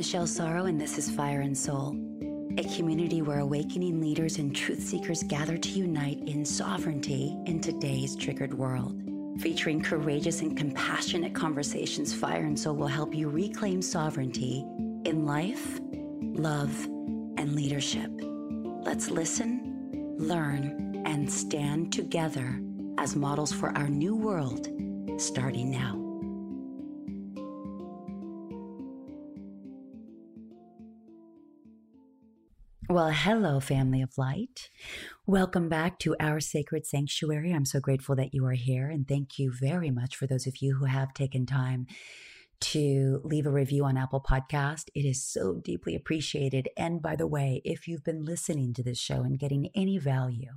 Michelle Sorro, and this is Fire and Soul, a community where awakening leaders and truth seekers gather to unite in sovereignty in today's triggered world. Featuring courageous and compassionate conversations, Fire and Soul will help you reclaim sovereignty in life, love, and leadership. Let's listen, learn, and stand together as models for our new world starting now. Well, hello, family of light. Welcome back to our sacred sanctuary. I'm so grateful that you are here, and thank you very much for those of you who have taken time to leave a review on Apple Podcast. It is so deeply appreciated. And by the way, if you've been listening to this show and getting any value,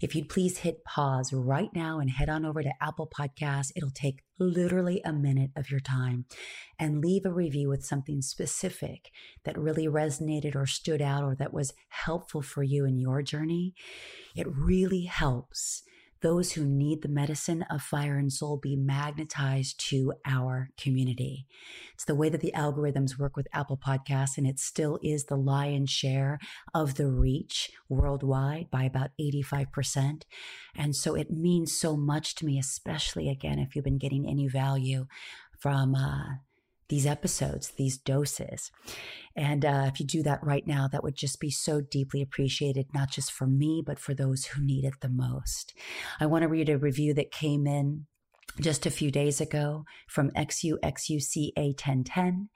if you'd please hit pause right now and head on over to Apple Podcasts, it'll take literally a minute of your time and leave a review with something specific that really resonated or stood out or that was helpful for you in your journey. It really helps those who need the medicine of fire and soul be magnetized to our community. It's the way that the algorithms work with Apple Podcasts, and it still is the lion's share of the reach worldwide by about 85%. And so it means so much to me, especially again, if you've been getting any value from, uh, these episodes, these doses. And uh, if you do that right now, that would just be so deeply appreciated, not just for me, but for those who need it the most. I want to read a review that came in just a few days ago from XUXUCA 1010.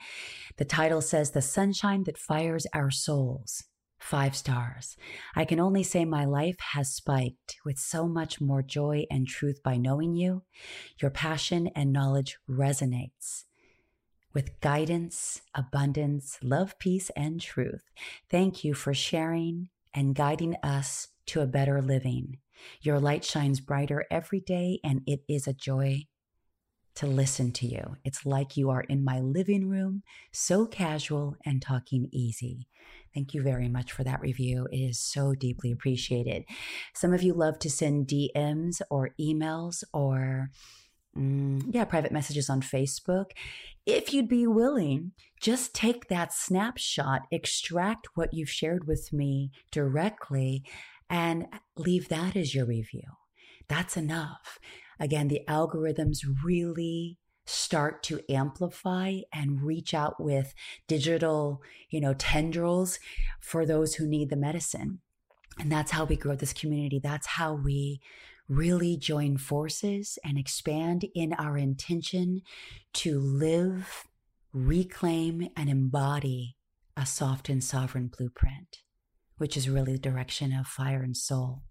The title says, The Sunshine That Fires Our Souls. Five stars. I can only say my life has spiked with so much more joy and truth by knowing you. Your passion and knowledge resonates with guidance, abundance, love, peace, and truth. Thank you for sharing and guiding us to a better living. Your light shines brighter every day, and it is a joy to listen to you. It's like you are in my living room, so casual and talking easy. Thank you very much for that review. It is so deeply appreciated. Some of you love to send DMs or emails or Mm, yeah, private messages on Facebook. If you'd be willing, just take that snapshot, extract what you've shared with me directly, and leave that as your review. That's enough. Again, the algorithms really start to amplify and reach out with digital, you know, tendrils for those who need the medicine. And that's how we grow this community. That's how we really join forces and expand in our intention to live, reclaim, and embody a soft and sovereign blueprint, which is really the direction of fire and soul.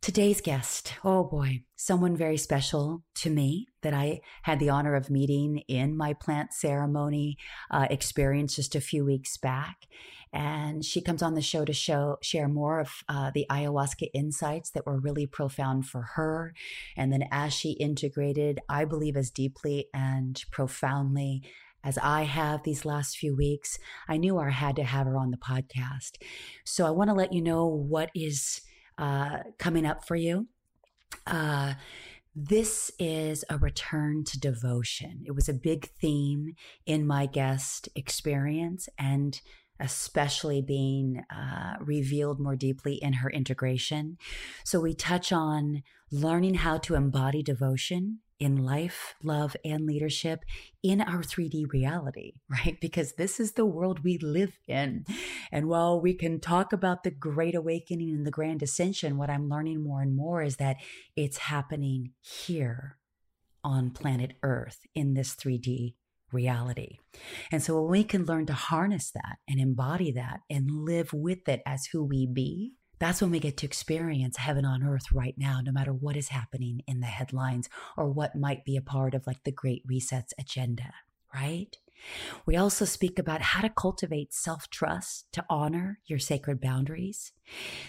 Today's guest, oh boy, someone very special to me that I had the honor of meeting in my plant ceremony uh, experience just a few weeks back. And she comes on the show to show share more of uh, the ayahuasca insights that were really profound for her. And then as she integrated, I believe as deeply and profoundly as I have these last few weeks, I knew I had to have her on the podcast. So I want to let you know what is uh, coming up for you. Uh, this is a return to devotion. It was a big theme in my guest experience and especially being uh, revealed more deeply in her integration. So we touch on learning how to embody devotion in life, love, and leadership in our 3D reality, right? Because this is the world we live in. And while we can talk about the great awakening and the grand ascension, what I'm learning more and more is that it's happening here on planet Earth in this 3D reality. And so when we can learn to harness that and embody that and live with it as who we be, that's when we get to experience heaven on earth right now, no matter what is happening in the headlines or what might be a part of like the Great Resets agenda, right? We also speak about how to cultivate self trust to honor your sacred boundaries,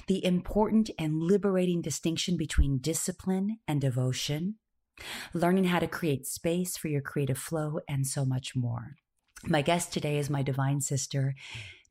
the important and liberating distinction between discipline and devotion, learning how to create space for your creative flow, and so much more. My guest today is my divine sister,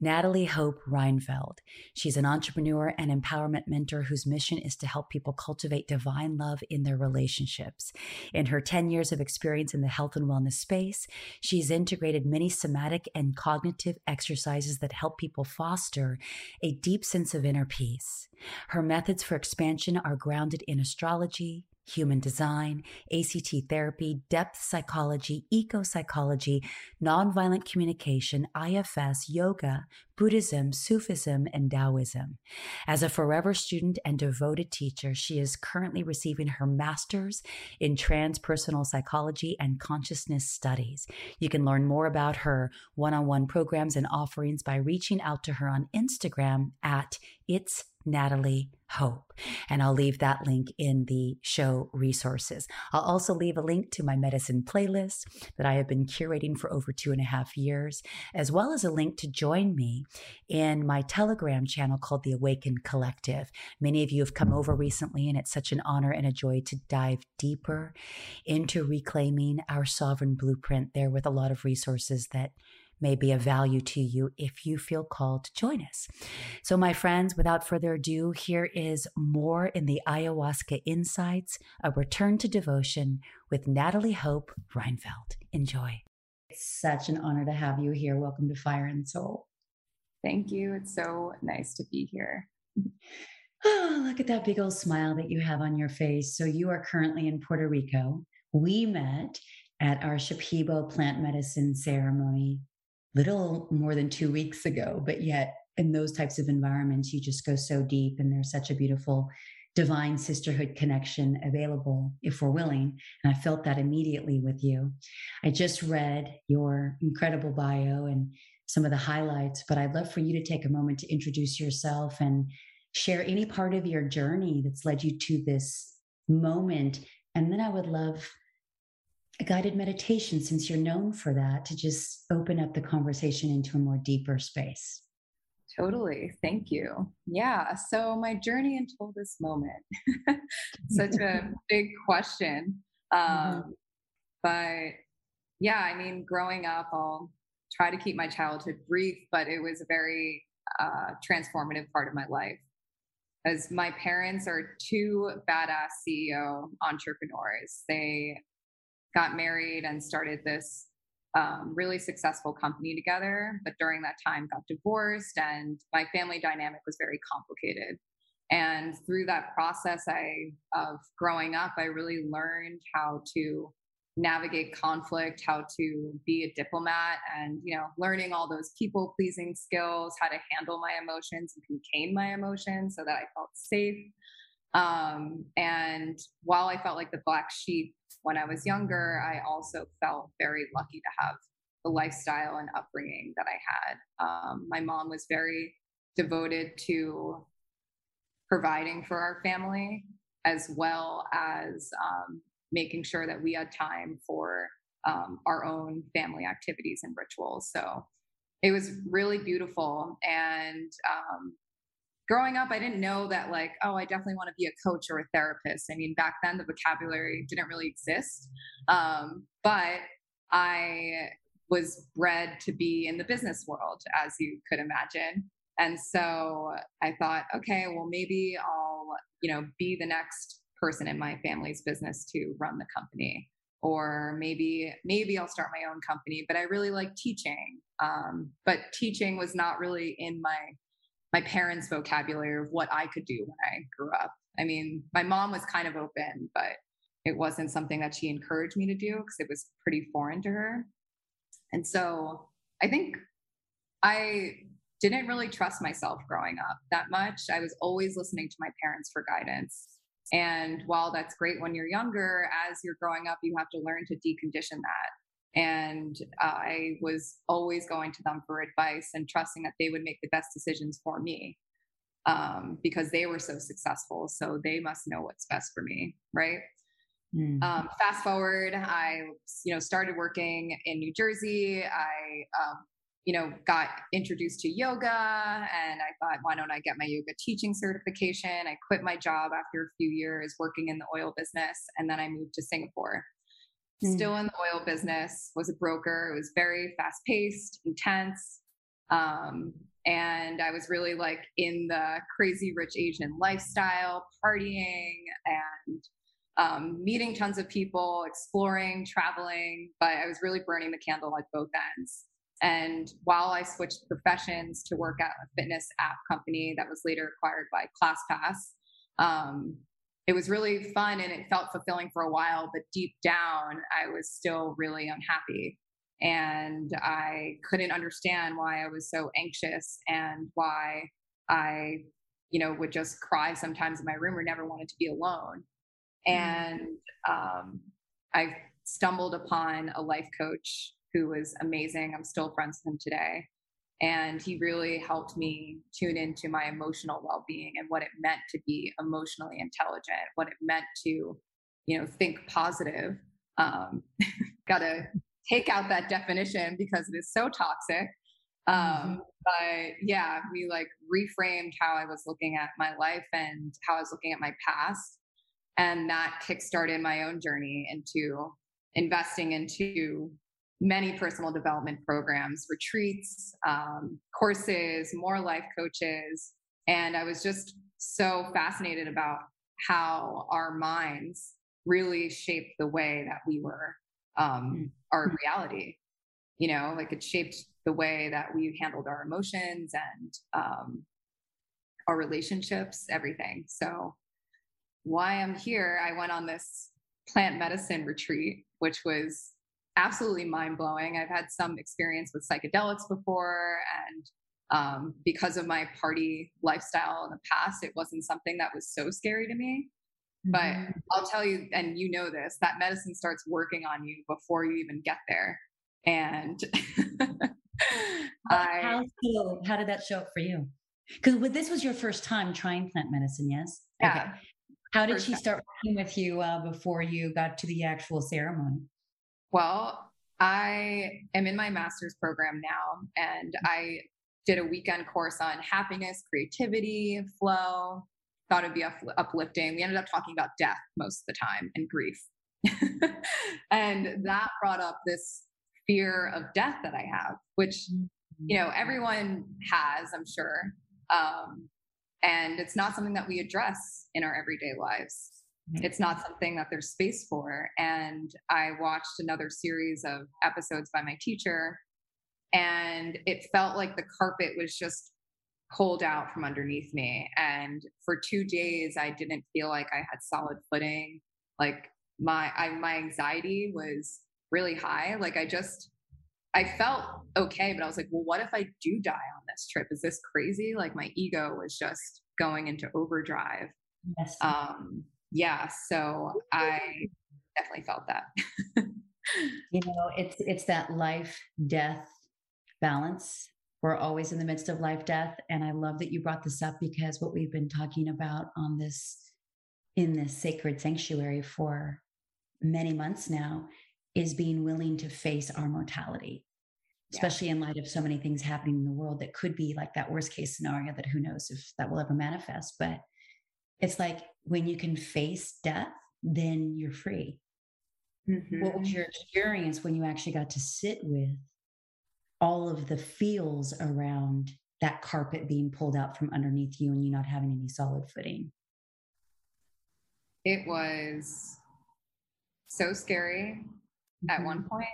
Natalie Hope Reinfeld. She's an entrepreneur and empowerment mentor whose mission is to help people cultivate divine love in their relationships. In her 10 years of experience in the health and wellness space, she's integrated many somatic and cognitive exercises that help people foster a deep sense of inner peace. Her methods for expansion are grounded in astrology, human design, ACT therapy, depth psychology, eco psychology, nonviolent communication, IFS, yoga, Buddhism, Sufism, and Taoism. As a forever student and devoted teacher, she is currently receiving her master's in transpersonal psychology and consciousness studies. You can learn more about her one on one programs and offerings by reaching out to her on Instagram at It's Natalie Hope. And I'll leave that link in the show resources. I'll also leave a link to my medicine playlist that I have been curating for over two and a half years, as well as a link to join me in my Telegram channel called the Awakened Collective. Many of you have come over recently, and it's such an honor and a joy to dive deeper into reclaiming our sovereign blueprint there with a lot of resources that may be of value to you if you feel called to join us. So, my friends, without further ado, here is more in the Ayahuasca Insights, a return to devotion with Natalie Hope Reinfeld. Enjoy. It's such an honor to have you here. Welcome to Fire and Soul. Thank you. It's so nice to be here. Oh, look at that big old smile that you have on your face. So, you are currently in Puerto Rico. We met at our Shipibo plant medicine ceremony little more than two weeks ago, but yet in those types of environments, you just go so deep and there's such a beautiful divine sisterhood connection available if we're willing. And I felt that immediately with you. I just read your incredible bio and some of the highlights, but I'd love for you to take a moment to introduce yourself and share any part of your journey that's led you to this moment. And then I would love a guided meditation since you're known for that to just open up the conversation into a more deeper space. Totally. Thank you. Yeah. So, my journey until this moment, such a big question. Um, mm-hmm. But yeah, I mean, growing up, I'll try to keep my childhood brief, but it was a very uh, transformative part of my life. As my parents are two badass CEO entrepreneurs, they got married and started this um, really successful company together. But during that time, got divorced, and my family dynamic was very complicated. And through that process, I of growing up, I really learned how to navigate conflict, how to be a diplomat, and you know, learning all those people pleasing skills, how to handle my emotions and contain my emotions so that I felt safe. Um, and while I felt like the black sheep when I was younger, I also felt very lucky to have the lifestyle and upbringing that I had. Um, my mom was very devoted to providing for our family as well as um, making sure that we had time for um, our own family activities and rituals. So it was really beautiful. And um, growing up, I didn't know that, like, oh, I definitely want to be a coach or a therapist. I mean, back then the vocabulary didn't really exist. Um, but I was bred to be in the business world, as you could imagine. And so I thought, okay, well, maybe I'll, you know, be the next person in my family's business to run the company. Or maybe, maybe I'll start my own company, but I really like teaching. Um, but teaching was not really in my my parents' vocabulary of what I could do when I grew up. I mean, my mom was kind of open, but it wasn't something that she encouraged me to do because it was pretty foreign to her. And so I think I didn't really trust myself growing up that much. I was always listening to my parents for guidance. And while that's great when you're younger, as you're growing up, you have to learn to decondition that and I was always going to them for advice and trusting that they would make the best decisions for me um, because they were so successful. So they must know what's best for me, right? Mm. Um, fast forward, I you know started working in New Jersey. I um, you know got introduced to yoga, and I thought, why don't I get my yoga teaching certification? I quit my job after a few years working in the oil business, and then I moved to Singapore mm. still in the oil business, was a broker. It was very fast paced, intense. Um, and I was really like in the crazy rich Asian lifestyle, partying and um, meeting tons of people, exploring, traveling. But I was really burning the candle at both ends. And while I switched professions to work at a fitness app company that was later acquired by ClassPass, um, it was really fun and it felt fulfilling for a while. But deep down, I was still really unhappy. And I couldn't understand why I was so anxious and why I, you know, would just cry sometimes in my room or never wanted to be alone. Mm. And um, I stumbled upon a life coach who was amazing. I'm still friends with him today. And he really helped me tune into my emotional well being and what it meant to be emotionally intelligent, what it meant to, you know, think positive. Um, Got to take out that definition because it is so toxic. Um, mm-hmm. But yeah, we like reframed how I was looking at my life and how I was looking at my past. And that kickstarted my own journey into investing into many personal development programs, retreats, um, courses, more life coaches. And I was just so fascinated about how our minds really shaped the way that we were, um, mm. our reality. You know, like it shaped the way that we handled our emotions and um, our relationships, everything. So, why I'm here, I went on this plant medicine retreat, which was absolutely mind blowing. I've had some experience with psychedelics before, and um, because of my party lifestyle in the past, it wasn't something that was so scary to me. But mm-hmm. I'll tell you, and you know this, that medicine starts working on you before you even get there. And I, how, so, how did that show up for you? Because this was your first time trying plant medicine, yes? Yeah. Okay. How did she start working with you uh, before you got to the actual ceremony? Well, I am in my master's program now, and I did a weekend course on happiness, creativity, flow. Thought it'd be uplifting. We ended up talking about death most of the time and grief. and that brought up this fear of death that I have, which, you know, everyone has, I'm sure. Um, and it's not something that we address in our everyday lives it's not something that there's space for. And I watched another series of episodes by my teacher, and it felt like the carpet was just pulled out from underneath me. And for two days, I didn't feel like I had solid footing. Like my I, my anxiety was really high. Like I just I felt okay, but I was like, well, what if I do die on this trip? Is this crazy? Like my ego was just going into overdrive. Yes. Um, yeah, so I definitely felt that. you know, it's it's that life death balance. We're always in the midst of life death, and I love that you brought this up because what we've been talking about on this in this sacred sanctuary for many months now is being willing to face our mortality especially yeah. in light of so many things happening in the world that could be like that worst case scenario that who knows if that will ever manifest but it's like when you can face death, then you're free. Mm-hmm. What was mm-hmm. your experience when you actually got to sit with all of the feels around that carpet being pulled out from underneath you and you not having any solid footing? It was so scary mm-hmm. at one point,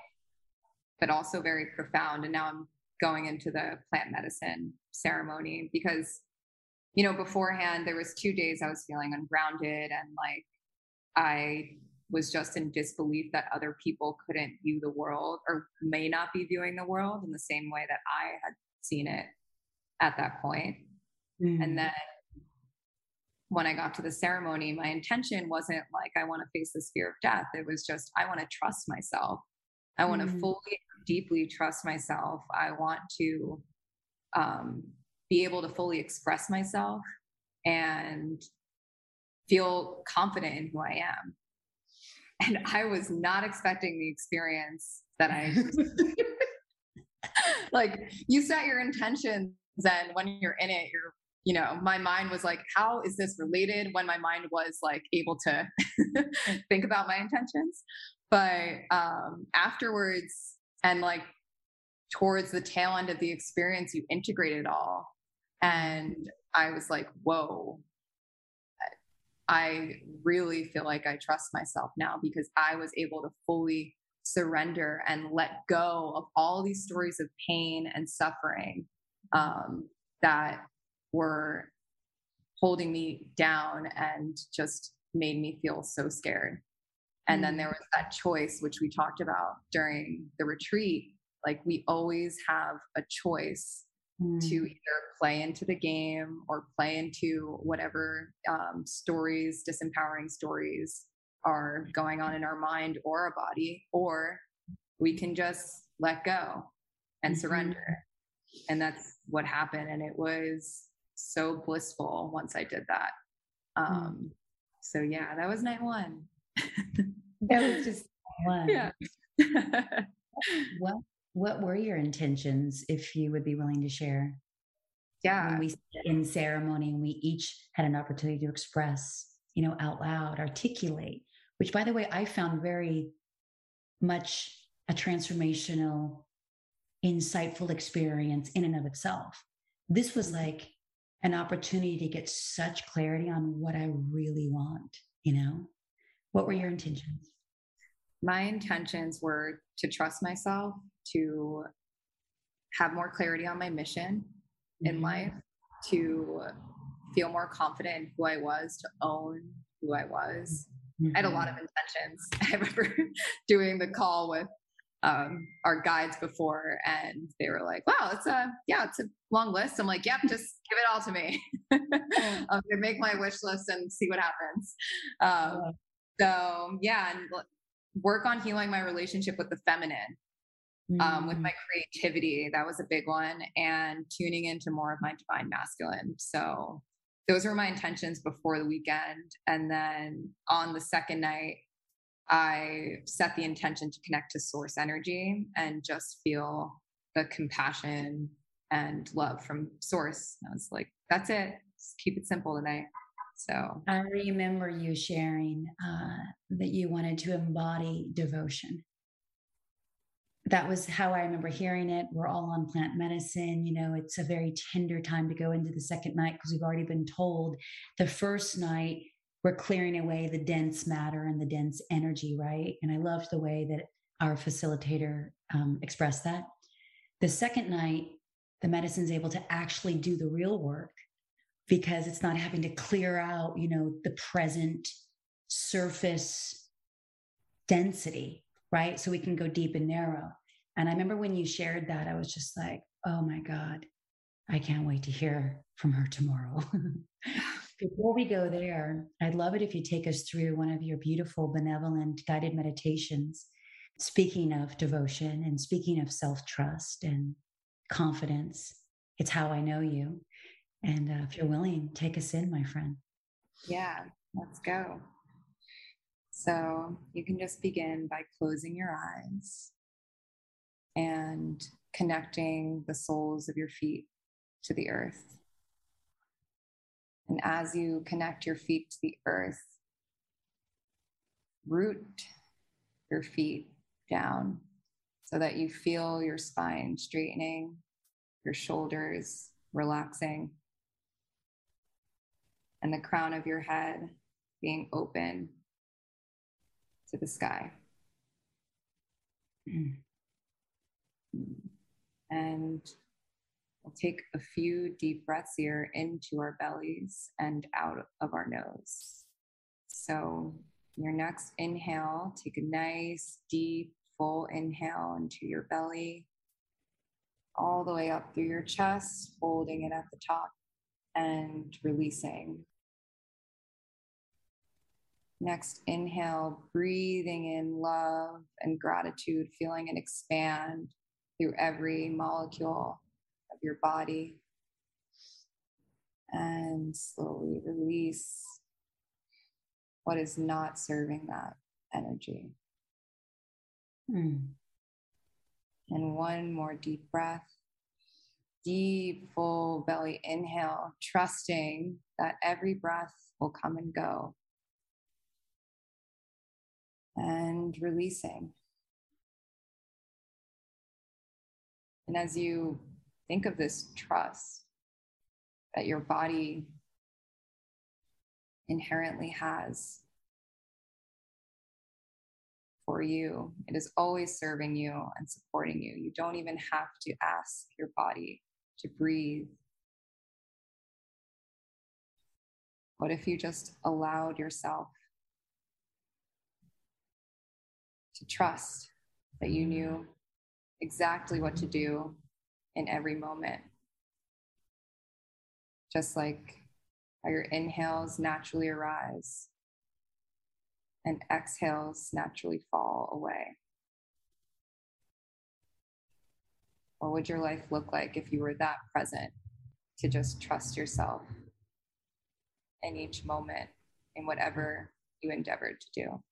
but also very profound. And now I'm going into the plant medicine ceremony because you know, beforehand, there was two days I was feeling ungrounded and like I was just in disbelief that other people couldn't view the world or may not be viewing the world in the same way that I had seen it at that point. Mm-hmm. And then when I got to the ceremony, my intention wasn't like, I want to face this fear of death. It was just, I want to trust myself. I want mm-hmm. to fully, deeply trust myself. I want to um, be able to fully express myself and feel confident in who I am. And I was not expecting the experience that I like you set your intentions and when you're in it, you're you know, my mind was like, how is this related when my mind was like able to think about my intentions? but um, afterwards, and like towards the tail end of the experience, you integrate it all. And I was like, whoa, I really feel like I trust myself now because I was able to fully surrender and let go of all these stories of pain and suffering um, that were holding me down and just made me feel so scared. And then there mm. was that choice, which we talked about during the retreat. Like we always have a choice mm. to either play into the game or play into whatever um, stories, disempowering stories are going on in our mind or our body, or we can just let go and mm-hmm. surrender. And that's what happened. And it was so blissful once I did that. Mm. Um. So, yeah, that was night one. that was just one. Yeah. what what were your intentions if you would be willing to share? Yeah. When we in ceremony and we each had an opportunity to express, you know, out loud, articulate, which by the way, I found very much a transformational, insightful experience in and of itself. This was mm-hmm. like an opportunity to get such clarity on what I really want, you know? What were your intentions? My intentions were to trust myself, to have more clarity on my mission mm-hmm. in life, to feel more confident in who I was, to own who I was. Mm-hmm. I had a lot of mm-hmm. intentions. I remember doing the call with um, our guides before, and they were like, "Wow, it's a yeah, it's a long list." I'm like, "Yep, just give it all to me. I'm gonna make my wish list and see what happens." Um, so yeah, and work on healing my relationship with the feminine mm. um, with my mm. creativity. That was a big one. And tuning into more of my divine masculine. So those were my intentions before the weekend. And then on the second night, I set the intention to connect to source energy and just feel the compassion and love from source. I was like, that's it. Just keep it simple tonight. So I remember you sharing uh, that you wanted to embody devotion that was how I remember hearing it. We're all on plant medicine. You know, it's a very tender time to go into the second night because we've already been told the first night we're clearing away the dense matter and the dense energy, right? And I loved the way that our facilitator um, expressed that. The second night, the medicine's able to actually do the real work because it's not having to clear out, you know, the present surface density right? So we can go deep and narrow. And I remember when you shared that, I was just like, oh my God, I can't wait to hear from her tomorrow. Before we go there, I'd love it if you take us through one of your beautiful, benevolent, guided meditations, speaking of devotion and speaking of self trust and confidence. It's how I know you. And uh, if you're willing, take us in, my friend. Yeah, let's go. So you can just begin by closing your eyes and connecting the soles of your feet to the earth. And as you connect your feet to the earth, root your feet down so that you feel your spine straightening, your shoulders relaxing, and the crown of your head being open to the sky. And we'll take a few deep breaths here into our bellies and out of our nose. So, your next inhale, take a nice, deep, full inhale into your belly, all the way up through your chest, holding it at the top and releasing Next inhale, breathing in love and gratitude, feeling it expand through every molecule of your body. And slowly release what is not serving that energy. Mm. And one more deep breath. Deep, full belly inhale, trusting that every breath will come and go and releasing. And as you think of this trust that your body inherently has for you, it is always serving you and supporting you. You don't even have to ask your body to breathe. What if you just allowed yourself to trust that you knew exactly what to do in every moment. Just like how your inhales naturally arise and exhales naturally fall away. What would your life look like if you were that present to just trust yourself in each moment in whatever you endeavored to do?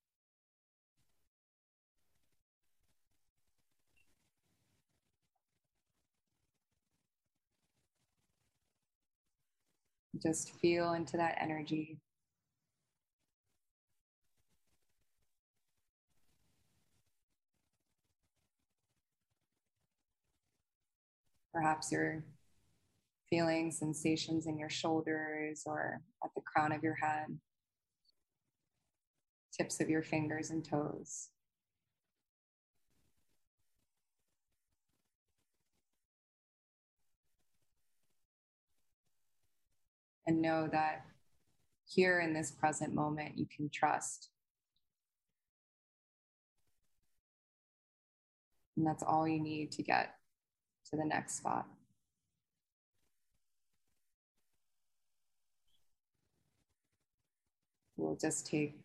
Just feel into that energy. Perhaps you're feeling sensations in your shoulders or at the crown of your head, tips of your fingers and toes. And know that here in this present moment, you can trust. And that's all you need to get to the next spot. We'll just take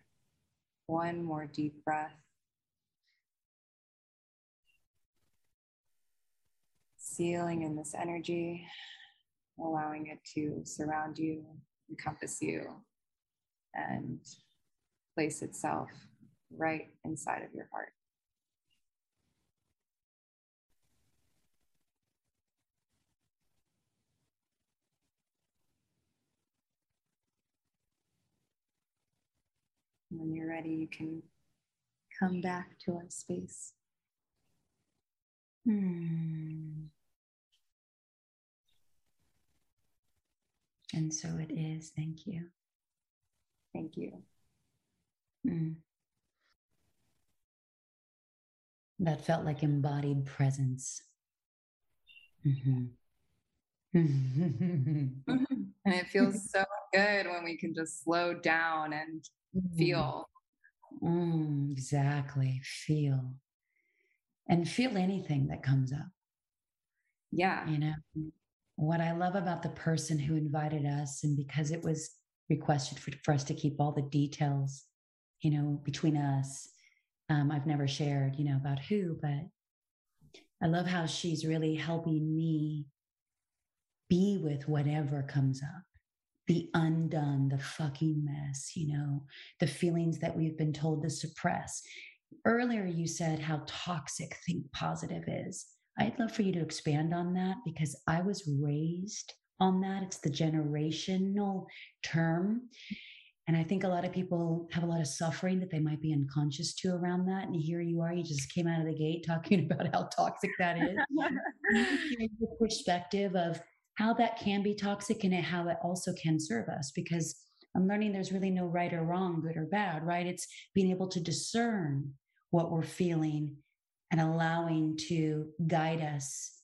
one more deep breath. Sealing in this energy allowing it to surround you, encompass you, and place itself right inside of your heart. When you're ready, you can come back to our space. Hmm. And so it is. Thank you. Thank you. Mm. That felt like embodied presence. Mm-hmm. and it feels so good when we can just slow down and mm-hmm. feel. Mm, exactly. Feel. And feel anything that comes up. Yeah. You know, what I love about the person who invited us, and because it was requested for, for us to keep all the details, you know, between us, um, I've never shared, you know, about who, but I love how she's really helping me be with whatever comes up, be undone, the fucking mess, you know, the feelings that we've been told to suppress. Earlier, you said how toxic think positive is. I'd love for you to expand on that because I was raised on that. It's the generational term. And I think a lot of people have a lot of suffering that they might be unconscious to around that. And here you are, you just came out of the gate talking about how toxic that is. the perspective of how that can be toxic and how it also can serve us because I'm learning there's really no right or wrong, good or bad, right? It's being able to discern what we're feeling and allowing to guide us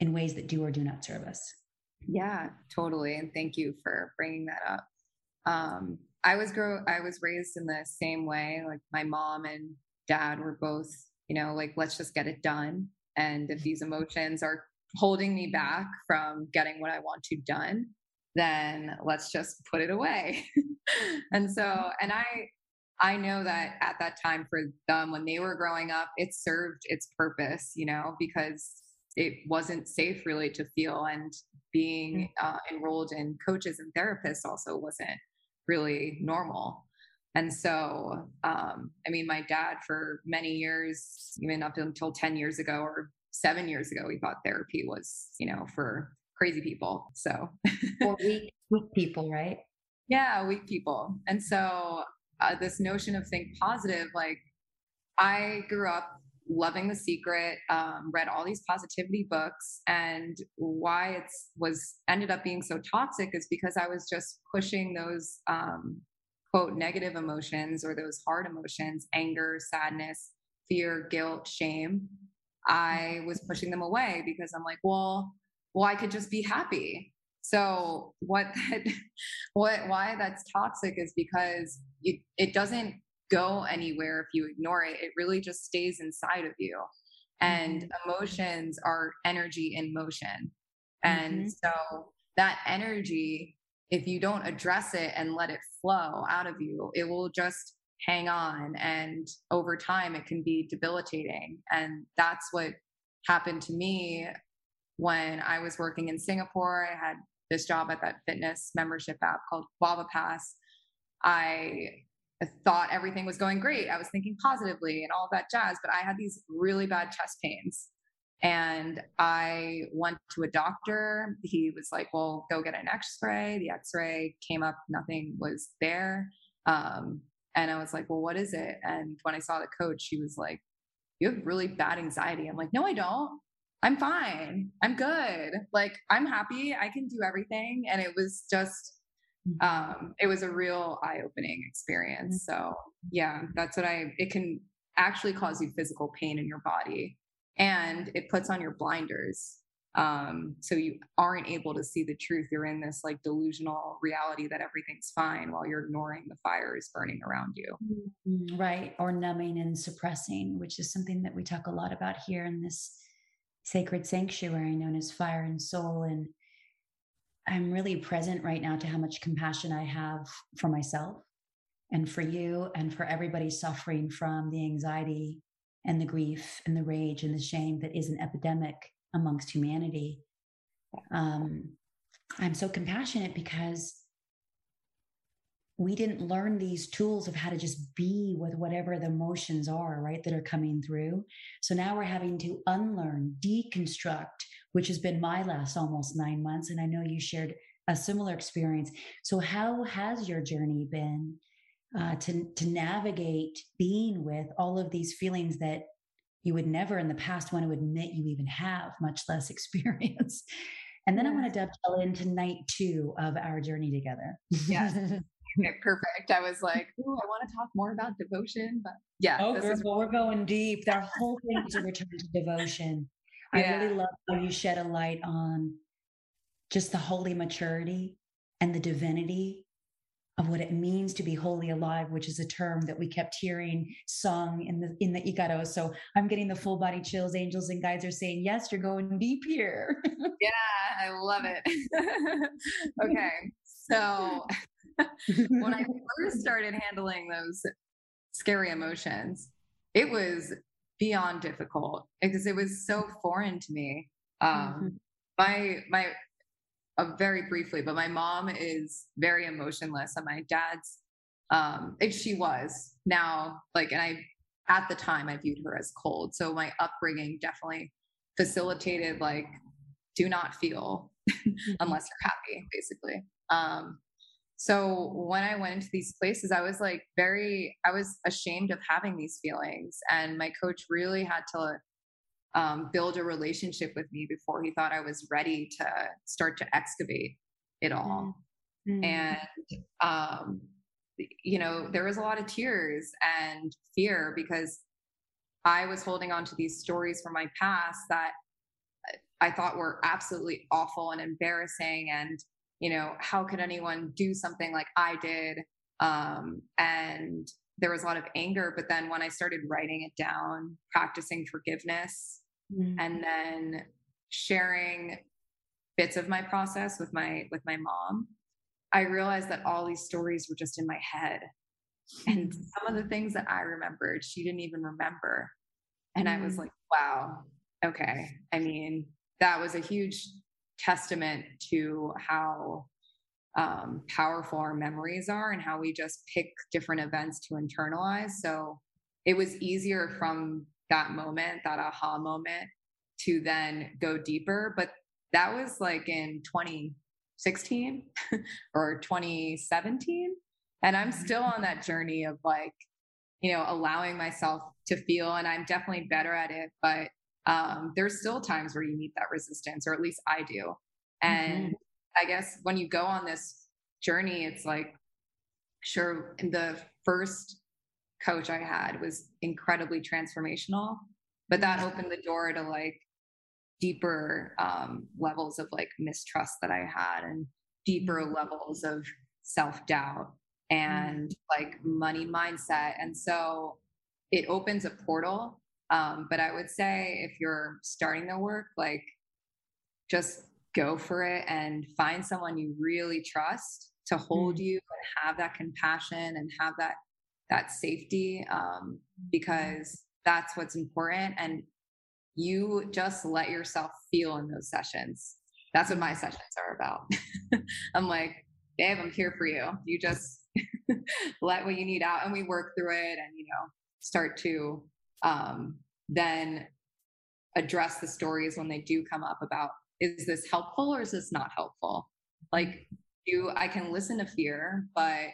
in ways that do or do not serve us. Yeah, totally. And thank you for bringing that up. Um, I was grow I was raised in the same way. Like my mom and dad were both, you know, like let's just get it done. And if these emotions are holding me back from getting what I want to done, then let's just put it away. and so, and I I know that at that time for them when they were growing up, it served its purpose, you know, because it wasn't safe really to feel and being mm. uh, enrolled in coaches and therapists also wasn't really normal. And so, um, I mean, my dad for many years, even up until 10 years ago or seven years ago, he thought therapy was, you know, for crazy people. So, or weak, weak people, right? Yeah, weak people. And so uh, this notion of think positive, like I grew up loving The Secret, um, read all these positivity books, and why it was ended up being so toxic is because I was just pushing those um, quote negative emotions or those hard emotions, anger, sadness, fear, guilt, shame. I was pushing them away because I'm like, well, well, I could just be happy. So what that, what, why that's toxic is because you, it doesn't go anywhere if you ignore it. It really just stays inside of you. And mm-hmm. emotions are energy in motion. And mm-hmm. so that energy, if you don't address it and let it flow out of you, it will just hang on. And over time, it can be debilitating. And that's what happened to me when I was working in Singapore. I had this job at that fitness membership app called GuavaPass. I thought everything was going great. I was thinking positively and all that jazz, but I had these really bad chest pains. And I went to a doctor. He was like, Well, go get an x ray. The x ray came up, nothing was there. Um, and I was like, Well, what is it? And when I saw the coach, she was like, You have really bad anxiety. I'm like, No, I don't. I'm fine. I'm good. Like, I'm happy. I can do everything. And it was just, Mm-hmm. um, it was a real eye-opening experience mm-hmm. so yeah that's what i it can actually cause you physical pain in your body and it puts on your blinders um, so you aren't able to see the truth you're in this like delusional reality that everything's fine while you're ignoring the fires burning around you mm-hmm. right or numbing and suppressing which is something that we talk a lot about here in this sacred sanctuary known as fire and soul and I'm really present right now to how much compassion I have for myself and for you and for everybody suffering from the anxiety and the grief and the rage and the shame that is an epidemic amongst humanity. Um, I'm so compassionate because we didn't learn these tools of how to just be with whatever the emotions are, right, that are coming through. So now we're having to unlearn, deconstruct, which has been my last almost nine months. And I know you shared a similar experience. So, how has your journey been uh, to, to navigate being with all of these feelings that you would never in the past want to admit you even have, much less experience? And then I want to dovetail into night two of our journey together. Yes. okay, perfect. I was like, oh, I want to talk more about devotion, but yeah. Oh, girl, is- we're going deep. Our whole thing is a return to devotion. I really love how you shed a light on just the holy maturity and the divinity of what it means to be wholly alive, which is a term that we kept hearing sung in the in the icaros. So I'm getting the full body chills. Angels and guides are saying, "Yes, you're going deep here." yeah, I love it. okay, so when I first started handling those scary emotions, it was beyond difficult because it was so foreign to me. Um, mm-hmm. My my uh, very briefly, but my mom is very emotionless, and my dad's um, if she was now like, and I at the time I viewed her as cold. So my upbringing definitely facilitated like do not feel mm-hmm. unless you're happy, basically. Um, so when I went into these places, I was like very, I was ashamed of having these feelings. And my coach really had to um, build a relationship with me before he thought I was ready to start to excavate it all. Mm-hmm. And, um, you know, there was a lot of tears and fear because I was holding on to these stories from my past that I thought were absolutely awful and embarrassing. And you know, how could anyone do something like I did? Um, and there was a lot of anger. But then when I started writing it down, practicing forgiveness, mm-hmm. and then sharing bits of my process with my with my mom, I realized that all these stories were just in my head. And mm-hmm. some of the things that I remembered, she didn't even remember. And mm-hmm. I was mm. like, wow, okay. I mean, that was a huge testament to how um, powerful our memories are and how we just pick different events to internalize. So it was easier from that moment, that aha moment, to then go deeper. But that was like in 2016 or 2017. And I'm still on that journey of like, you know, allowing myself to feel. And I'm definitely better at it, but um, there's still times where you meet that resistance, or at least I do. And mm-hmm. I guess when you go on this journey, it's like, sure, the first coach I had was incredibly transformational, but that mm-hmm. opened the door to like deeper um, levels of like mistrust that I had and deeper mm-hmm. levels of self doubt and like money mindset. And so it opens a portal. Um, but I would say if you're starting the work, like just go for it and find someone you really trust to hold mm. you and have that compassion and have that that safety um, because that's what's important and you just let yourself feel in those sessions. That's what my sessions are about. I'm like babe i'm here for you. You just let what you need out and we work through it and you know start to um, then address the stories when they do come up about is this helpful or is this not helpful? Like you i can listen to fear but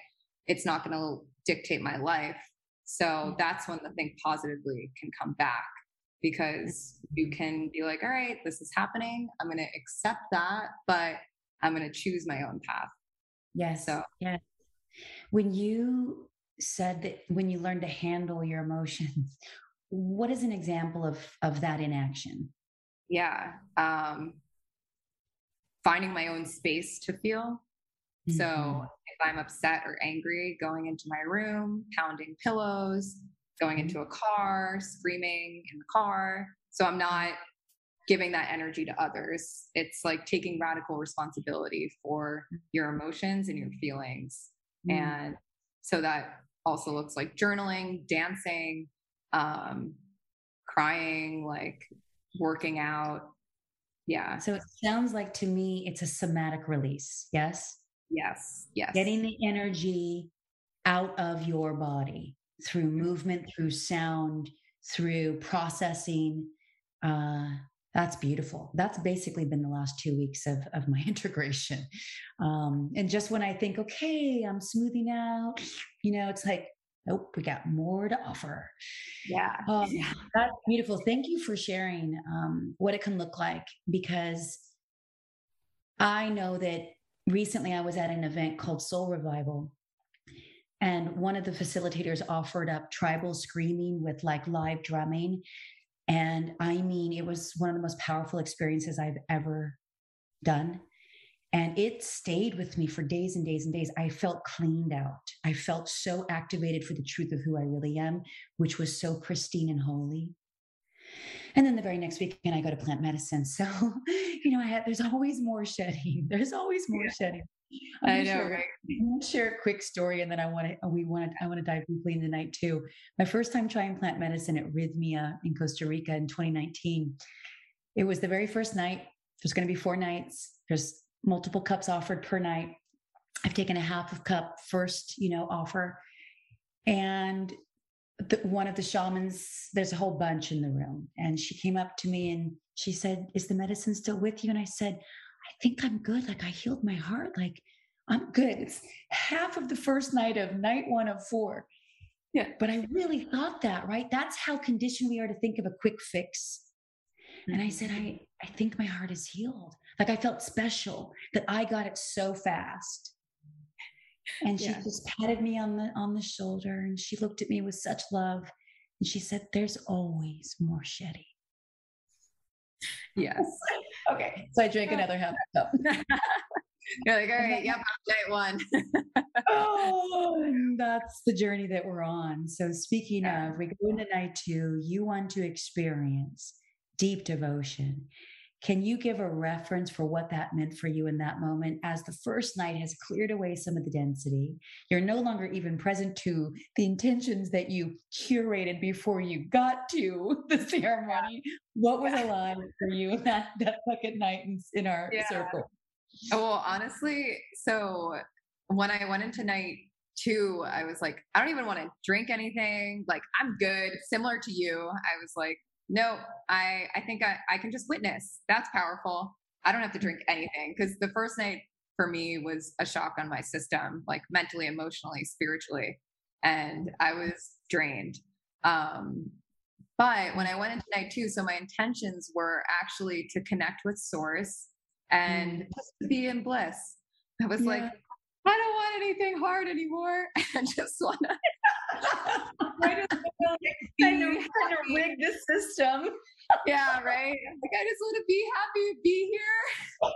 it's not going to dictate my life. So mm. that's when the thing positively can come back because you can be like all right this is happening. I'm going to accept that but i'm going to choose my own path. Yes so yeah when you said that when you learn to handle your emotions what is an example of of that in action yeah um finding my own space to feel. Mm-hmm. So if I'm upset or angry, going into my room, pounding pillows, going mm-hmm. into a car, screaming in the car. So I'm not giving that energy to others. It's like taking radical responsibility for your emotions and your feelings. Mm-hmm. And so that also looks like journaling, dancing, um, crying, like working out, yeah. So it sounds like to me it's a somatic release. Yes. Yes. Yes. Getting the energy out of your body through mm-hmm. movement, through sound, through processing. Uh, that's beautiful. That's basically been the last two weeks of, of my integration. Um, and just when I think, okay, I'm smoothing out, you know, it's like, nope, we got more to offer. Yeah. Um, that's beautiful. Thank you for sharing um, what it can look like because I know that recently I was at an event called Soul Revival. And one of the facilitators offered up tribal screaming with like live drumming. And I mean, it was one of the most powerful experiences I've ever done. And it stayed with me for days and days and days. I felt cleaned out. I felt so activated for the truth of who I really am, which was so pristine and holy. And then the very next weekend, I go to plant medicine. So, you know, I had, there's always more shedding. There's always more yeah. shedding. I'm i know, share, right? I'm share a quick story, and then I want to. Uh, we want to. I want to dive deeply into the night too. My first time trying plant medicine at Rythmia in Costa Rica in 2019. It was the very first night. There's going to be four nights. There's multiple cups offered per night. I've taken a half of cup first, you know, offer. And the, one of the shamans, there's a whole bunch in the room. And she came up to me and she said, Is the medicine still with you? And I said, I think I'm good. Like I healed my heart. Like I'm good. It's half of the first night of night one of four. Yeah. But I really thought that, right? That's how conditioned we are to think of a quick fix. Mm-hmm. And I said. I, I think my heart is healed. Like I felt special that I got it so fast. And she yes. just patted me on the on the shoulder and she looked at me with such love and she said, There's always more shedding. Yes. okay. So I drank another half cup. You're like, all right, yep, night one. oh, that's the journey that we're on. So speaking yeah. of, we go into night two, you want to experience deep devotion. Can you give a reference for what that meant for you in that moment as the first night has cleared away some of the density? You're no longer even present to the intentions that you curated before you got to the ceremony. What was alive for you that, that second night in, in our yeah. circle? Oh, well, honestly, so when I went into night two, I was like, I don't even want to drink anything. Like, I'm good. Similar to you, I was like, no, I, I think I, I can just witness. That's powerful. I don't have to mm. drink anything because the first night for me was a shock on my system, like mentally, emotionally, spiritually. and I was drained. Um, but when I went into night two, so my intentions were actually to connect with source and mm. just be in bliss. I was yeah. like, I don't want anything hard anymore. I just want to. I just want to kind of, kind of rig the system. yeah, right. Like I just want to be happy be here.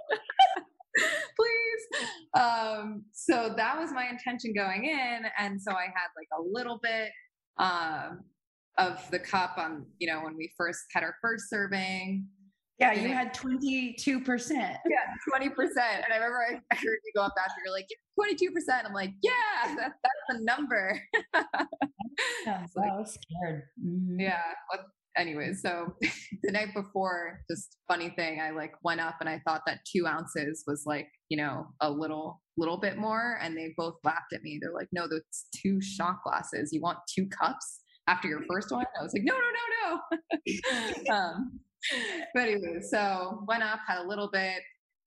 Please. Um, so that was my intention going in, and so I had like a little bit um, of the cup on, you know, when we first had our first serving. Yeah, you had 22%. Yeah, 20%. And I remember I, heard you go up after, you're like, 22%. I'm like, yeah, that, that's the number. yeah, so I was scared. Mm-hmm. Yeah. Well, anyways, so the night before, just funny thing, I like went up and I thought that two ounces was like, you know, a little, little bit more. And they both laughed at me. They're like, no, that's two shot glasses. You want two cups after your first one? I was like, no, no, no, no. um, but anyway, so went up, had a little bit,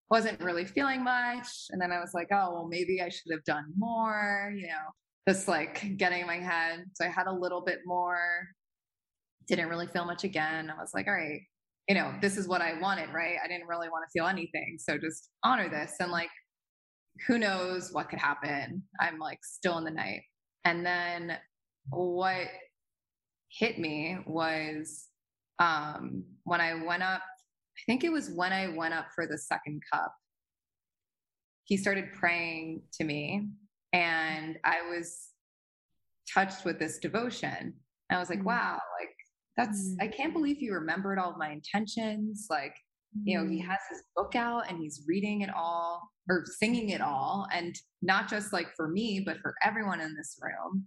wasn't really feeling much. And then I was like, oh, well, maybe I should have done more, you know, just like getting in my head. So I had a little bit more, didn't really feel much again. I was like, all right, you know, this is what I wanted, right? I didn't really want to feel anything. So just honor this. And like, who knows what could happen? I'm like still in the night. And then what hit me was um, when I went up, I think it was when I went up for the second cup, he started praying to me and I was touched with this devotion. I was like, mm-hmm. wow, like that's, mm-hmm. I can't believe he remembered all my intentions. Like, you know, he mm-hmm. has his book out and he's reading it all or singing it all. And not just like for me, but for everyone in this room.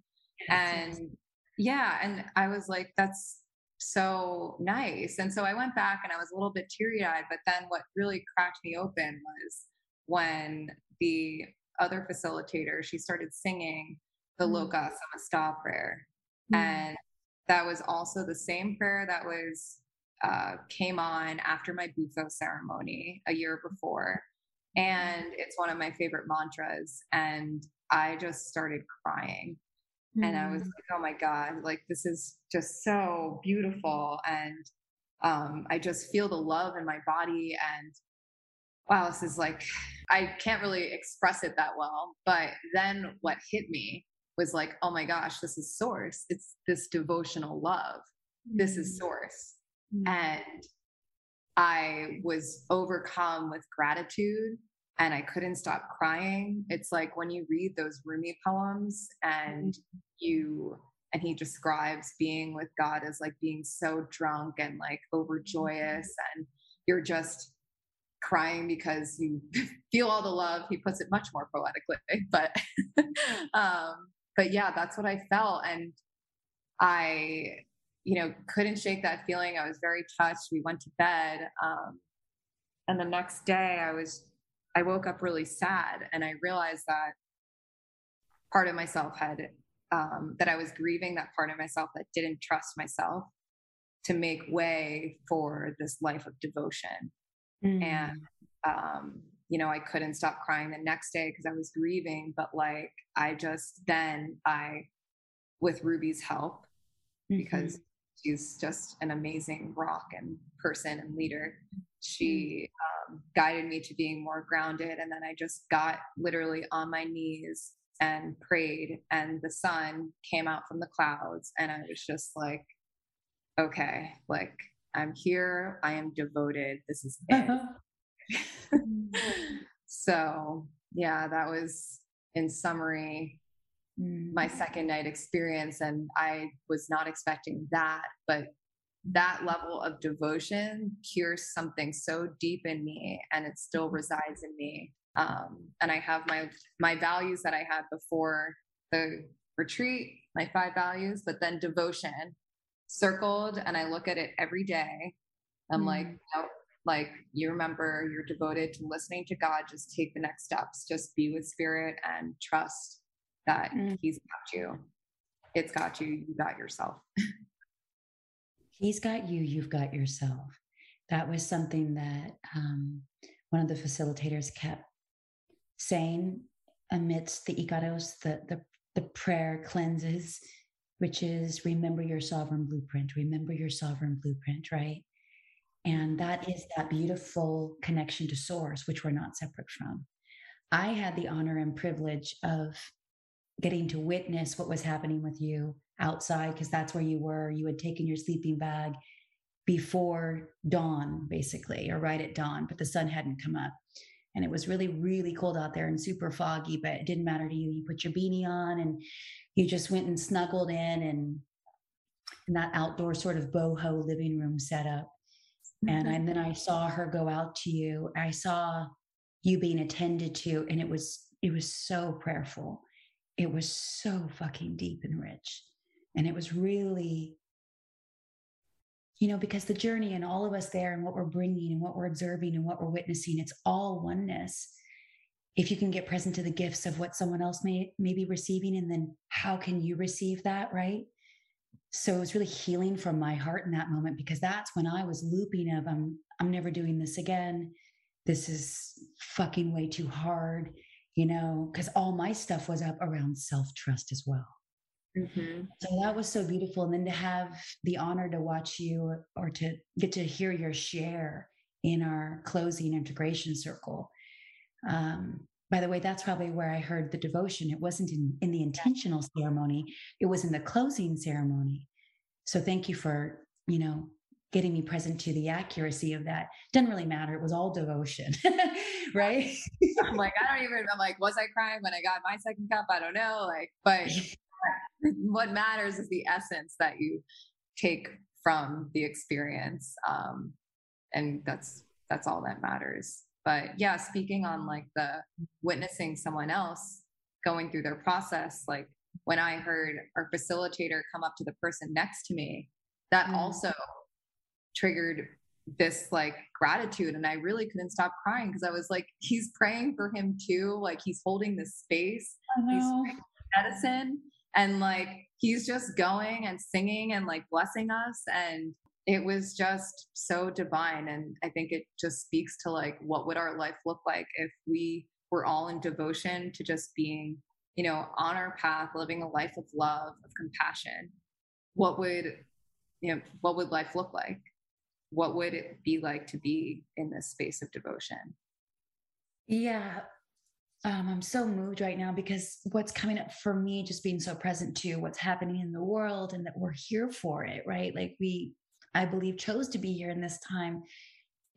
Yes, and yeah. And I was like, that's so nice. And so I went back and I was a little bit teary eyed. But then what really cracked me open was when the other facilitator, she started singing the mm. Loka Samasta prayer. Mm. And that was also the same prayer that was uh, came on after my Bufo ceremony a year before. And it's one of my favorite mantras. And I just started crying. Mm. And I was mm. like, oh my God, like this is just so beautiful. And um, I just feel the love in my body. And wow, this is like, I can't really express it that well. But then what hit me was like, oh my gosh, this is source. It's this devotional love. Mm. This is mm. source. Mm. And I was overcome with gratitude and I couldn't stop crying. It's like when you read those Rumi poems and mm-hmm. you and he describes being with God as like being so drunk and like overjoyous mm-hmm. and you're just crying because you feel all the love. He puts it much more poetically, but um but yeah, that's what I felt and I you know couldn't shake that feeling. I was very touched. We went to bed um and the next day I was I woke up really sad and I realized that part of myself had, um, that I was grieving that part of myself that didn't trust myself to make way for this life of devotion. Mm. And, um, you know, I couldn't stop crying the next day because I was grieving, but like I just then I, with Ruby's help, mm-hmm. because she's just an amazing rock and person and leader, she um, guided me to being more grounded. And then I just got literally on my knees and prayed, and the sun came out from the clouds. And I was just like, okay, like I'm here, I am devoted, this is it. so, yeah, that was in summary my mm. second night experience and i was not expecting that but that level of devotion cures something so deep in me and it still mm-hmm. resides in me um, and i have my my values that i had before the retreat my five values but then devotion circled and i look at it every day i'm mm. like you know, like you remember you're devoted to listening to god just take the next steps just be with spirit and trust that mm. he's got you it's got you you got yourself He's got you, you've got yourself. That was something that um, one of the facilitators kept saying amidst the Icaros, the, the the prayer cleanses, which is remember your sovereign blueprint, remember your sovereign blueprint, right? And that is that beautiful connection to source, which we're not separate from. I had the honor and privilege of getting to witness what was happening with you outside because that's where you were. You had taken your sleeping bag before dawn, basically, or right at dawn, but the sun hadn't come up. And it was really, really cold out there and super foggy, but it didn't matter to you. You put your beanie on and you just went and snuggled in and in that outdoor sort of boho living room setup. And, mm-hmm. and then I saw her go out to you. I saw you being attended to, and it was it was so prayerful. It was so fucking deep and rich. And it was really you know, because the journey and all of us there and what we're bringing and what we're observing and what we're witnessing, it's all oneness. If you can get present to the gifts of what someone else may, may be receiving, and then how can you receive that, right? So it was really healing from my heart in that moment because that's when I was looping of I'm I'm never doing this again. This is fucking way too hard, you know, because all my stuff was up around self-trust as well. Mm-hmm. So that was so beautiful. And then to have the honor to watch you or to get to hear your share in our closing integration circle. Um, by the way, that's probably where I heard the devotion. It wasn't in, in the intentional ceremony, it was in the closing ceremony. So thank you for, you know, getting me present to the accuracy of that. Doesn't really matter. It was all devotion, right? I'm like, I don't even, I'm like, was I crying when I got my second cup? I don't know. Like, but what matters is the essence that you take from the experience um, and that's that's all that matters. But yeah speaking on like the witnessing someone else going through their process like when i heard our facilitator come up to the person next to me that mm. also triggered this like gratitude and i really couldn't stop crying because i was like he's praying for him too like he's holding this space. He's medicine and like he's just going and singing and like blessing us and it was just so divine and i think it just speaks to like what would our life look like if we were all in devotion to just being you know on our path living a life of love of compassion. What would you know what would life look like? What would it be like to be in this space of devotion? Yeah um, I'm so moved right now because what's coming up for me, just being so present to what's happening in the world and that we're here for it, right? Like we, I believe, chose to be here in this time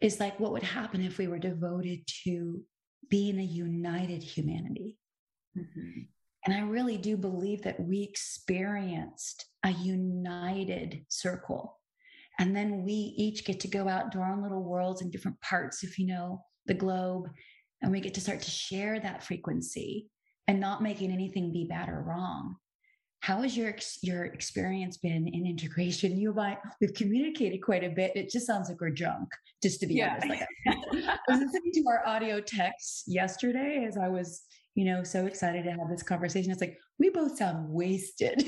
is like what would happen if we were devoted to being a united humanity. Mm-hmm. And I really do believe that we experienced a united circle. And then we each get to go out into our own little worlds in different parts of, you know, the globe and we get to start to share that frequency and not making anything be bad or wrong. How has your your experience been in integration? You and I we've communicated quite a bit. It just sounds like we're drunk just to be yeah. honest. Like I was listening to our audio text yesterday as I was you know so excited to have this conversation. It's like we both sound wasted.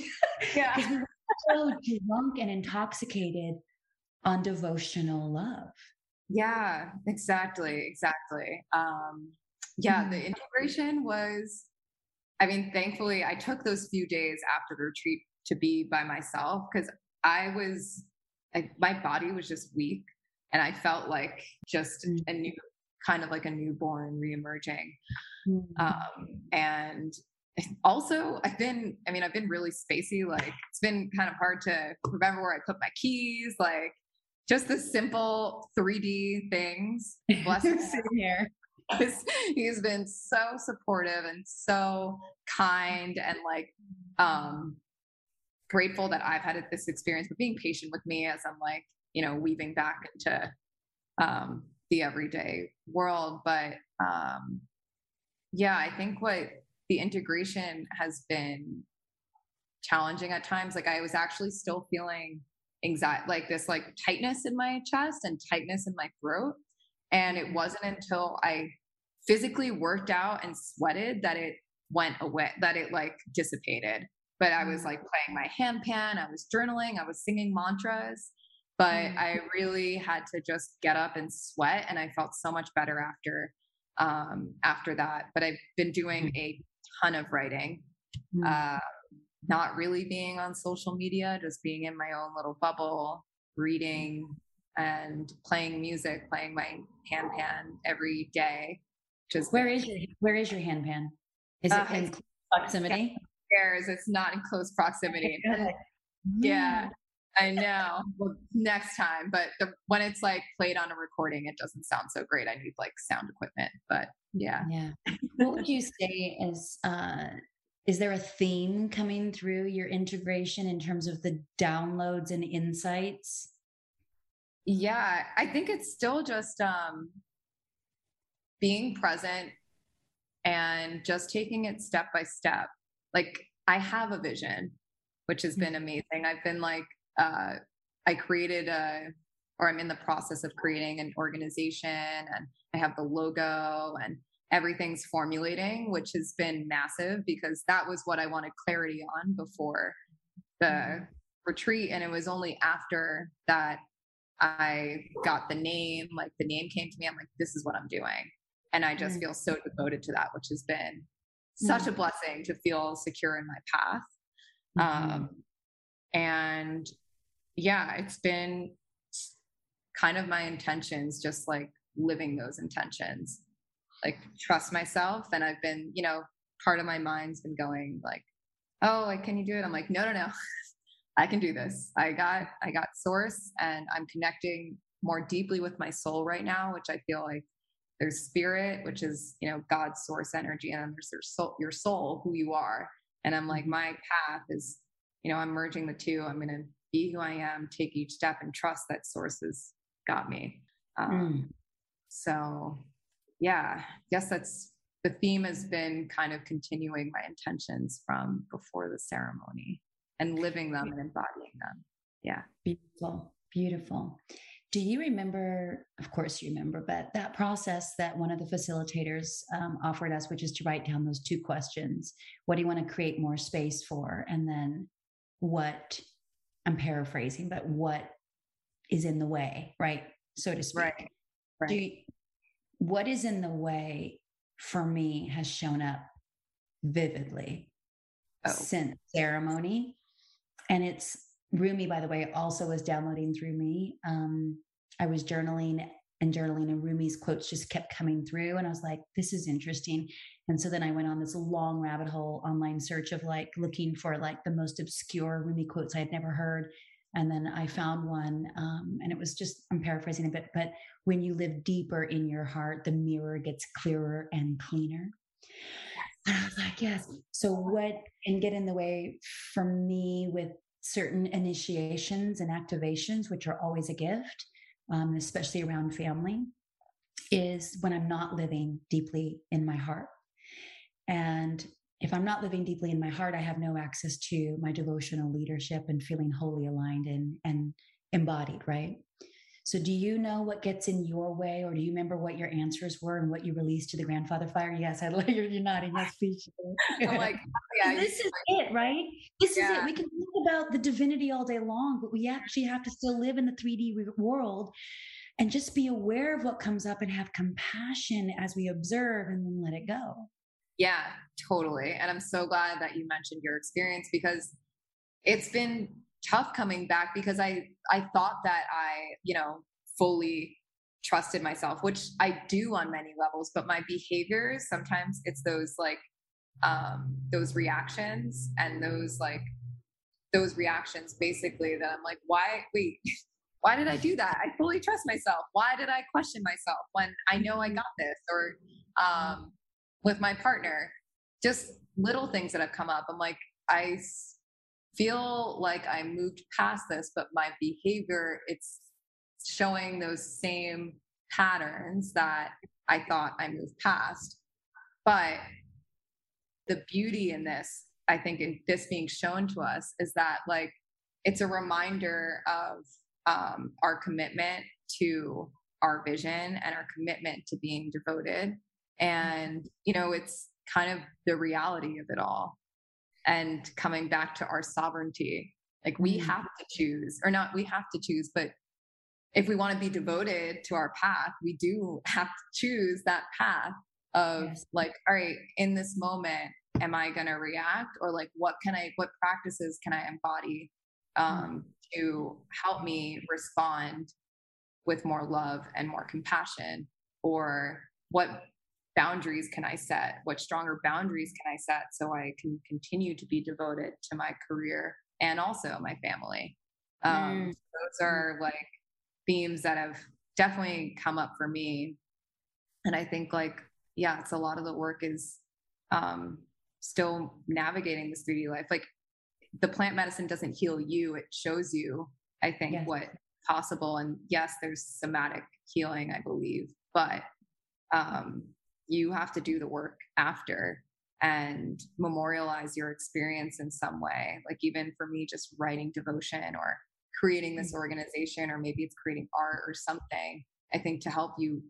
Yeah. We were so drunk and intoxicated on devotional love yeah, exactly, exactly. Um, yeah, mm-hmm. the integration was. I mean, thankfully, I took those few days after the retreat to be by myself because I was, like, my body was just weak, and I felt like just mm-hmm. a new kind of like a newborn reemerging. Mm-hmm. Um, and also I've been, I mean, I've been really spacey. Like it's been kind of hard to remember where I put my keys. Like just the simple 3D things. Bless him here. He's been so supportive and so kind and like um grateful that I've had this experience, but being patient with me as I'm like, you know, weaving back into um the everyday world. But um yeah, I think what the integration has been challenging at times. Like I was actually still feeling anxiety, like this like tightness in my chest and tightness in my throat. And it wasn't until I physically worked out and sweated that it went away, that it like dissipated. But I was mm. like playing my handpan, I was journaling, I was singing mantras. But mm. I really had to just get up and sweat, and I felt so much better after um, after that. But I've been doing mm. a ton of writing, uh, not really being on social media, just being in my own little bubble, reading and playing music, playing my handpan every day. Just where is your where is your handpan? Is it uh, in close proximity? Stairs. It's not in close proximity. yeah, I know. Well, next time, but the, when it's like played on a recording, it doesn't sound so great. I need like sound equipment, but yeah. Yeah. what would you say is uh, is there a theme coming through your integration in terms of the downloads and insights? Yeah, I think it's still just um, being present and just taking it step by step. Like I have a vision, which has been mm-hmm. amazing. I've been like, uh, I created a, or I'm in the process of creating an organization and I have the logo and everything's formulating, which has been massive because that was what I wanted clarity on before the mm-hmm. retreat. And it was only after that I got the name, like the name came to me. I'm like, this is what I'm doing. And I just mm. feel so devoted to that, which has been such mm. a blessing to feel secure in my path. Mm-hmm. Um, and yeah, it's been kind of my intentions, just like living those intentions, like trust myself. And I've been, you know, part of my mind's been going like, oh, like, can you do it? I'm like, no, no, no. I can do this. I got I got source and I'm connecting more deeply with my soul right now, which I feel like there's spirit, which is, you know, God's source energy, and there's your soul, your soul, who you are. And I'm like, my path is, you know, I'm merging the two. I'm gonna be who I am, take each step and trust that source has got me. Um, mm. So yeah, I guess that's the theme has been kind of continuing my intentions from before the ceremony and living them and embodying them. Yeah. Beautiful. Beautiful. Do you remember, of course you remember, but that process that one of the facilitators um, offered us, which is to write down those two questions. What do you want to create more space for? And then what, I'm paraphrasing, but what is in the way, right? So to speak. Right. right. You, what is in the way for me has shown up vividly oh. since ceremony and it's Rumi, by the way, also was downloading through me. Um, I was journaling and journaling, and Rumi's quotes just kept coming through. And I was like, this is interesting. And so then I went on this long rabbit hole online search of like looking for like the most obscure Rumi quotes I had never heard. And then I found one, um, and it was just, I'm paraphrasing a bit, but when you live deeper in your heart, the mirror gets clearer and cleaner. And I was like, yes. So what can get in the way for me with certain initiations and activations, which are always a gift, um, especially around family, is when I'm not living deeply in my heart. And if I'm not living deeply in my heart, I have no access to my devotional leadership and feeling wholly aligned and, and embodied, right? So, do you know what gets in your way, or do you remember what your answers were and what you released to the grandfather fire? Yes, I love you're nodding. Yes, please. I'm like, yeah, this is it, right? This yeah. is it. We can talk about the divinity all day long, but we actually have to still live in the 3D world and just be aware of what comes up and have compassion as we observe and then let it go. Yeah, totally. And I'm so glad that you mentioned your experience because it's been tough coming back because I I thought that I, you know, fully trusted myself, which I do on many levels, but my behaviors sometimes it's those like um those reactions and those like those reactions basically that I'm like, why wait, why did I do that? I fully trust myself. Why did I question myself when I know I got this? Or um with my partner, just little things that have come up. I'm like, I feel like I moved past this, but my behavior, it's showing those same patterns that I thought I moved past. But the beauty in this, I think, in this being shown to us is that, like, it's a reminder of um, our commitment to our vision and our commitment to being devoted. And, you know, it's kind of the reality of it all and coming back to our sovereignty. Like we mm-hmm. have to choose, or not we have to choose, but if we want to be devoted to our path, we do have to choose that path of yes. like, all right, in this moment, am I going to react or like what can I what practices can I embody um, to help me respond with more love and more compassion or what boundaries can I set? What stronger boundaries can I set so I can continue to be devoted to my career and also my family? Um, mm. Those are like themes that have definitely come up for me. And I think, like, yeah, it's a lot of the work is um, still navigating this 3D life. Like, the plant medicine doesn't heal you, it shows you, I think, yes. what possible. And yes, there's somatic healing, I believe, but um, you have to do the work after and memorialize your experience in some way. Like even for me, just writing devotion or creating this mm. organization, or maybe it's creating art or something. I think to help you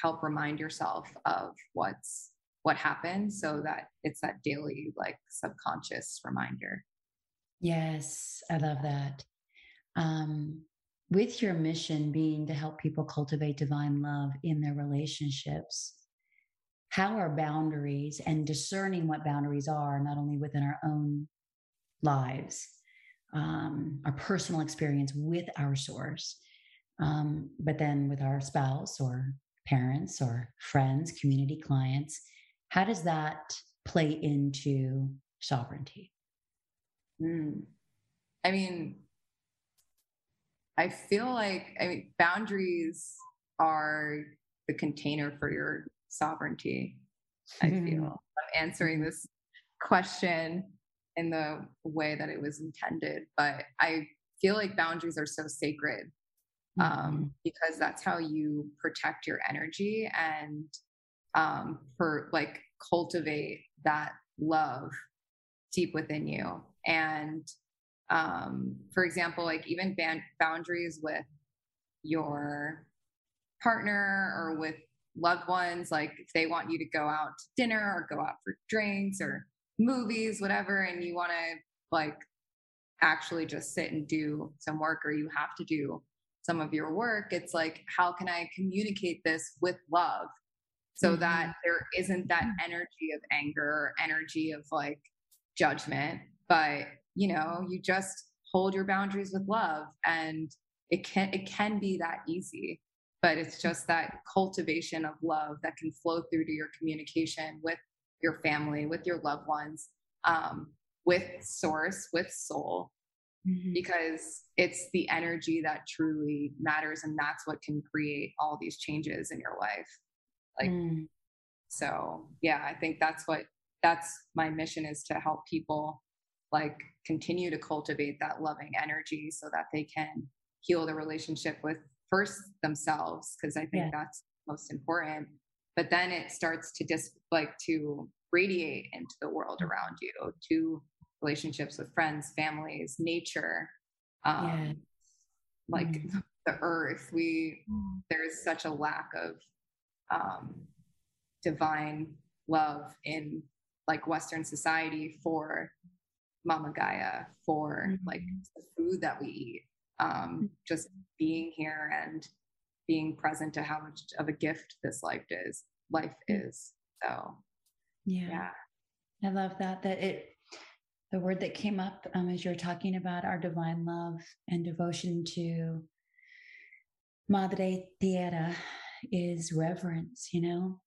help remind yourself of what's what happened so that it's that daily like subconscious reminder yes i love that um, with your mission being to help people cultivate divine love in their relationships how are boundaries and discerning what boundaries are, not only within our own lives, um, our personal experience with our source, um, but then with our spouse or parents or friends, community clients, how does that play into sovereignty? Mm. I mean, I feel like I mean boundaries are the container for your sovereignty. I feel mm-hmm. I'm answering this question in the way that it was intended, but I feel like boundaries are so sacred um, mm-hmm. because that's how you protect your energy and um, for like cultivate that love deep within you. And um, for example, like even ban- boundaries with your partner or with loved ones, like if they want you to go out to dinner or go out for drinks or movies, whatever, and you want to like actually just sit and do some work or you have to do some of your work, it's like, how can I communicate this with love? So mm-hmm. that there isn't that energy of anger, energy of like judgment, but you know, you just hold your boundaries with love and it can it can be that easy but it's just that cultivation of love that can flow through to your communication with your family with your loved ones um, with source with soul mm-hmm. because it's the energy that truly matters and that's what can create all these changes in your life like mm. so yeah i think that's what that's my mission is to help people like continue to cultivate that loving energy so that they can heal the relationship with first themselves because i think yeah. that's most important but then it starts to just like to radiate into the world mm. around you to relationships with friends families nature um yes. like mm. the earth we mm. there's such a lack of um divine love in like western society for mama gaia for mm-hmm. like the food that we eat um, mm-hmm. just being here and being present to how much of a gift this life is life mm-hmm. is so yeah, yeah. i love that that it the word that came up um, as you're talking about our divine love and devotion to madre tierra is reverence you know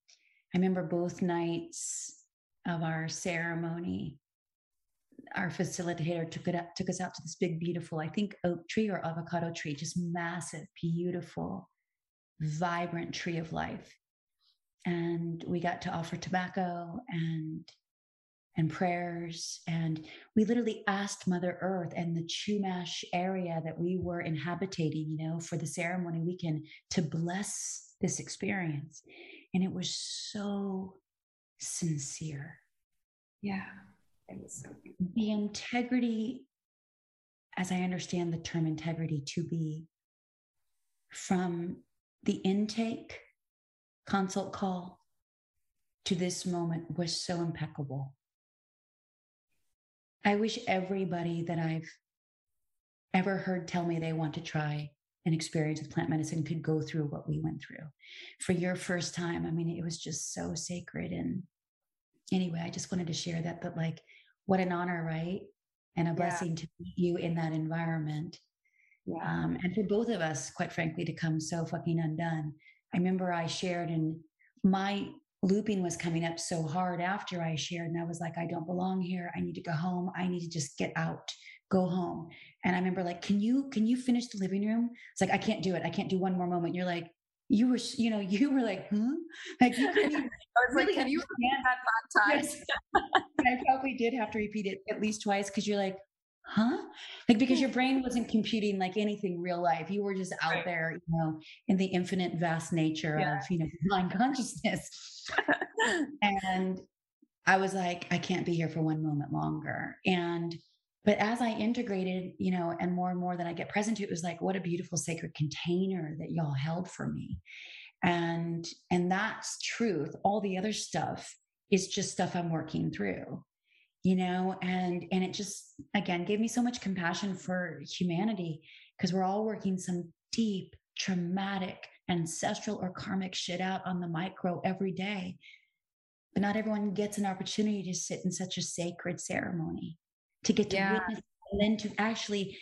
i remember both nights of our ceremony our facilitator took it up, took us out to this big, beautiful, I think oak tree or avocado tree, just massive, beautiful, vibrant tree of life. And we got to offer tobacco and and prayers. And we literally asked Mother Earth and the Chumash area that we were inhabiting, you know, for the ceremony weekend to bless this experience. And it was so sincere. Yeah. The integrity, as I understand the term integrity to be, from the intake consult call to this moment was so impeccable. I wish everybody that I've ever heard tell me they want to try an experience with plant medicine could go through what we went through. For your first time, I mean, it was just so sacred and anyway, I just wanted to share that, but like, what an honor, right? And a blessing yeah. to meet you in that environment. Yeah. Um, and for both of us, quite frankly, to come so fucking undone. I remember I shared and my looping was coming up so hard after I shared, and I was like, I don't belong here. I need to go home. I need to just get out, go home. And I remember like, can you can you finish the living room? It's like I can't do it. I can't do one more moment. You're like, you were, you know, you were like, hmm? Like you couldn't even, I was really like, can you that five times? I probably did have to repeat it at least twice because you're like, huh? Like because your brain wasn't computing like anything real life. You were just out right. there, you know, in the infinite vast nature yeah. of, you know, mind consciousness. and I was like, I can't be here for one moment longer. And but as I integrated, you know, and more and more that I get present to, it was like, what a beautiful sacred container that y'all held for me. And and that's truth. All the other stuff is just stuff I'm working through you know and and it just again gave me so much compassion for humanity because we're all working some deep traumatic ancestral or karmic shit out on the micro every day but not everyone gets an opportunity to sit in such a sacred ceremony to get to yeah. witness and then to actually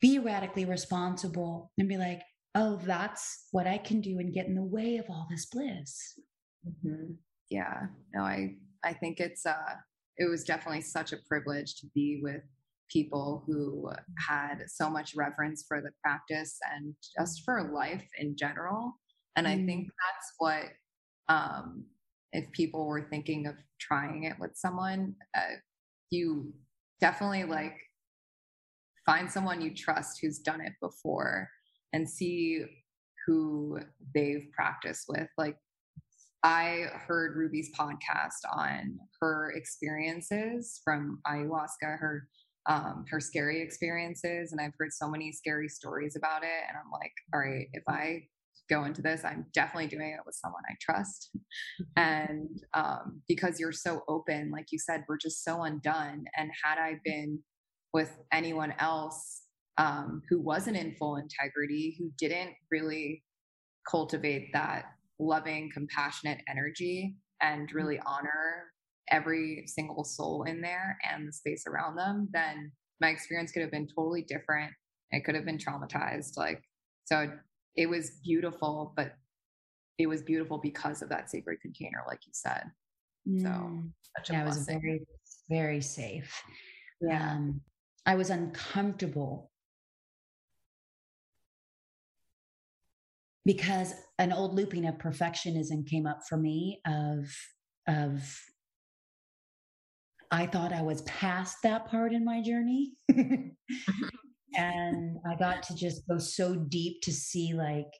be radically responsible and be like oh that's what i can do and get in the way of all this bliss mm-hmm. yeah no i i think it's uh it was definitely such a privilege to be with people who had so much reverence for the practice and just for life in general. And mm. I think that's what, um, if people were thinking of trying it with someone, uh, you definitely like find someone you trust who's done it before and see who they've practiced with. Like I heard Ruby's podcast on her experiences from ayahuasca, her um, her scary experiences, and I've heard so many scary stories about it. And I'm like, all right, if I go into this, I'm definitely doing it with someone I trust. Mm-hmm. And um, because you're so open, like you said, we're just so undone. And had I been with anyone else um, who wasn't in full integrity, who didn't really cultivate that loving, compassionate energy and mm-hmm. really honor every single soul in there and the space around them, then my experience could have been totally different. It could have been traumatized. Like, so it was beautiful, but it was beautiful because of that sacred container, like you said. So, mm. yeah, it was very, very safe. Yeah. Um, I was uncomfortable because an old looping of perfectionism came up for me of of I thought I was past that part in my journey. and I got to just go so deep to see like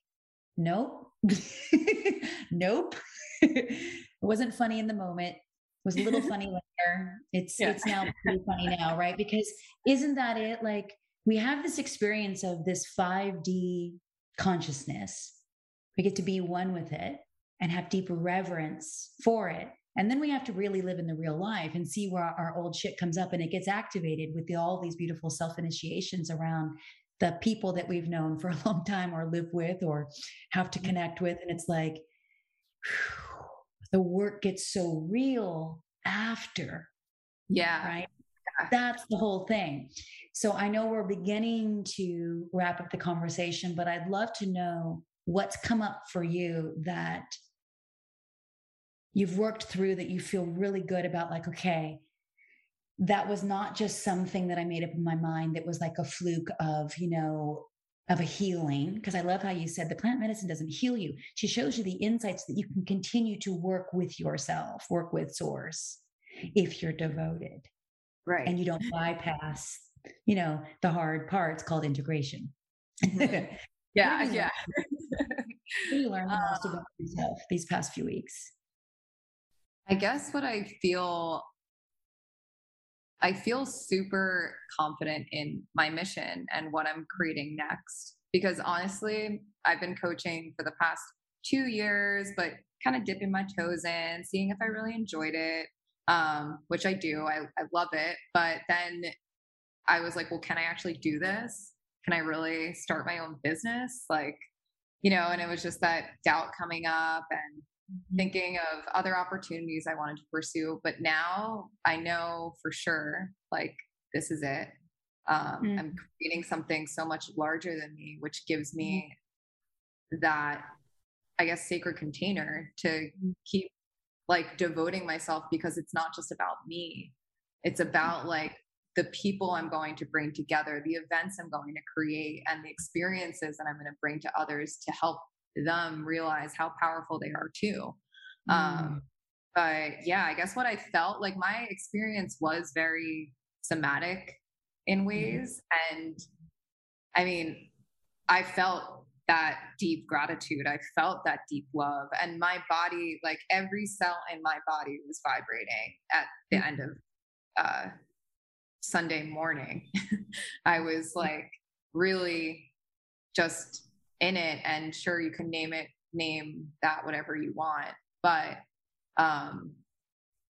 nope. nope. it wasn't funny in the moment. It was a little funny later. It's yeah. it's now pretty funny now, right? Because isn't that it? Like we have this experience of this 5D consciousness we get to be one with it and have deep reverence for it. And then we have to really live in the real life and see where our, old shit comes up and it gets activated with the, all these beautiful self initiations around the people that we've known for a long time or live with or have to mm-hmm. connect with. And it's like whew, the work gets so real after. Yeah. Right. That's the whole thing. So I know we're beginning to wrap up the conversation, but I'd love to know what's come up for you that you've worked through that you feel really good about like okay that was not just something that i made up in my mind that was like a fluke of you know of a healing. Because i love how you said the plant medicine doesn't heal you. She shows you the insights that you can continue to work with yourself work with source if you're devoted. Right. And you don't bypass you know the hard parts called integration. Yeah yeah. what you learned the most um, about yourself these past few weeks? I guess what I feel I feel super confident in my mission and what I'm creating next. Because honestly, I've been coaching for the past two years, but kind of dipping my toes in, seeing if I really enjoyed it, um, which I do. I, I love it. But then I was like, well, can I actually do this? Can I really start my own business? Like, you know, and it was just that doubt coming up. And mm-hmm. thinking of other opportunities I wanted to pursue. But now I know for sure, like, this is it. Um, mm-hmm. I'm creating something so much larger than me, which gives me mm-hmm. that, I guess, sacred container to mm-hmm. keep like devoting myself because it's not just about me. It's about like the people I'm going to bring together, the events I'm going to create, and the experiences that I'm going to bring to others to help them realize how powerful they are too. Um, mm. Um, but yeah, I guess what I felt like my experience was very somatic in mm-hmm. ways. Mm. And I mean, I felt that deep gratitude. I felt that deep love. And my body, like every cell in my body was vibrating at the mm. end of uh, Sunday morning. I was like really just in it and sure you can name it name that whatever you want but um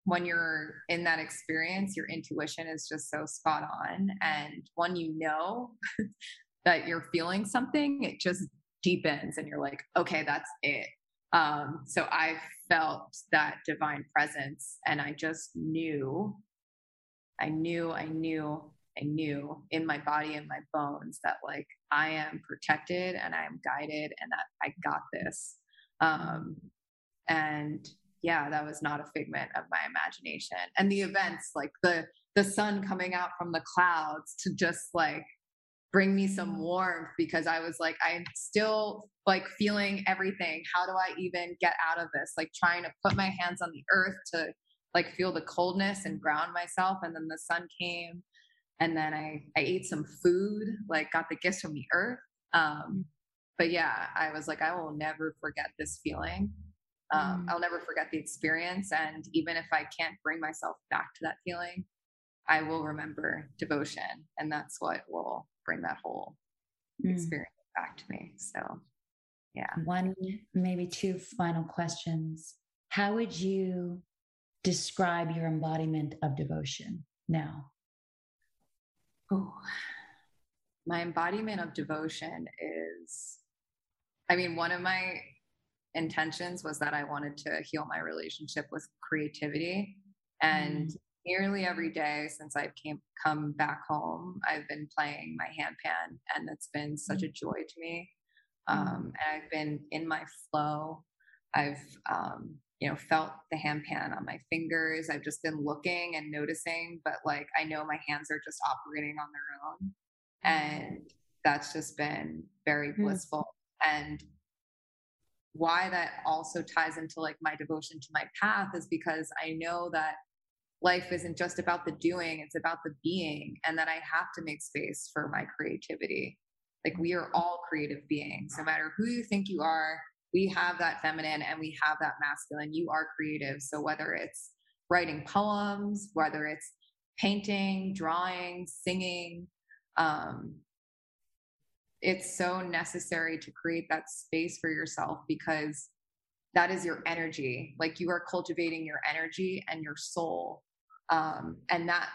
when you're in that experience your intuition is just so spot on and when you know that you're feeling something it just deepens and you're like okay that's it. Um so i felt that divine presence and i just knew I knew, I knew, I knew in my body and my bones that like I am protected and I am guided and that I got this. Um, and yeah, that was not a figment of my imagination. And the events, like the the sun coming out from the clouds to just like bring me some warmth because I was like, I'm still like feeling everything. How do I even get out of this? Like trying to put my hands on the earth to like feel the coldness and ground myself. And then the sun came and then I, I ate some food, like got the gifts from the earth. Um, but yeah, I was like, I will never forget this feeling. Um, mm. I'll never forget the experience. And even if I can't bring myself back to that feeling, I will remember devotion. And that's what will bring that whole mm. experience back to me. So, yeah. One, maybe two final questions. How would you describe your embodiment of devotion now? Oh, my embodiment of devotion is, I mean, one of my intentions was that I wanted to heal my relationship with creativity. And mm. nearly every day since I've came, come back home, I've been playing my handpan, and it's been such mm. a joy to me. Mm. Um, and I've been in my flow. I've um, you know felt the handpan on my fingers. I've just been looking and noticing but like i know my hands are just operating on their own and that's just been very mm. blissful and why that also ties into like my devotion to my path is because i know that life isn't just about the doing it's about the being and that i have to make space for my creativity. Like we are all creative beings no matter who you think you are we have that feminine and we have that masculine. You are creative. So whether it's writing poems, whether it's painting, drawing, singing, um, it's so necessary to create that space for yourself because that is your energy. Like you are cultivating your energy and your soul. Um, and that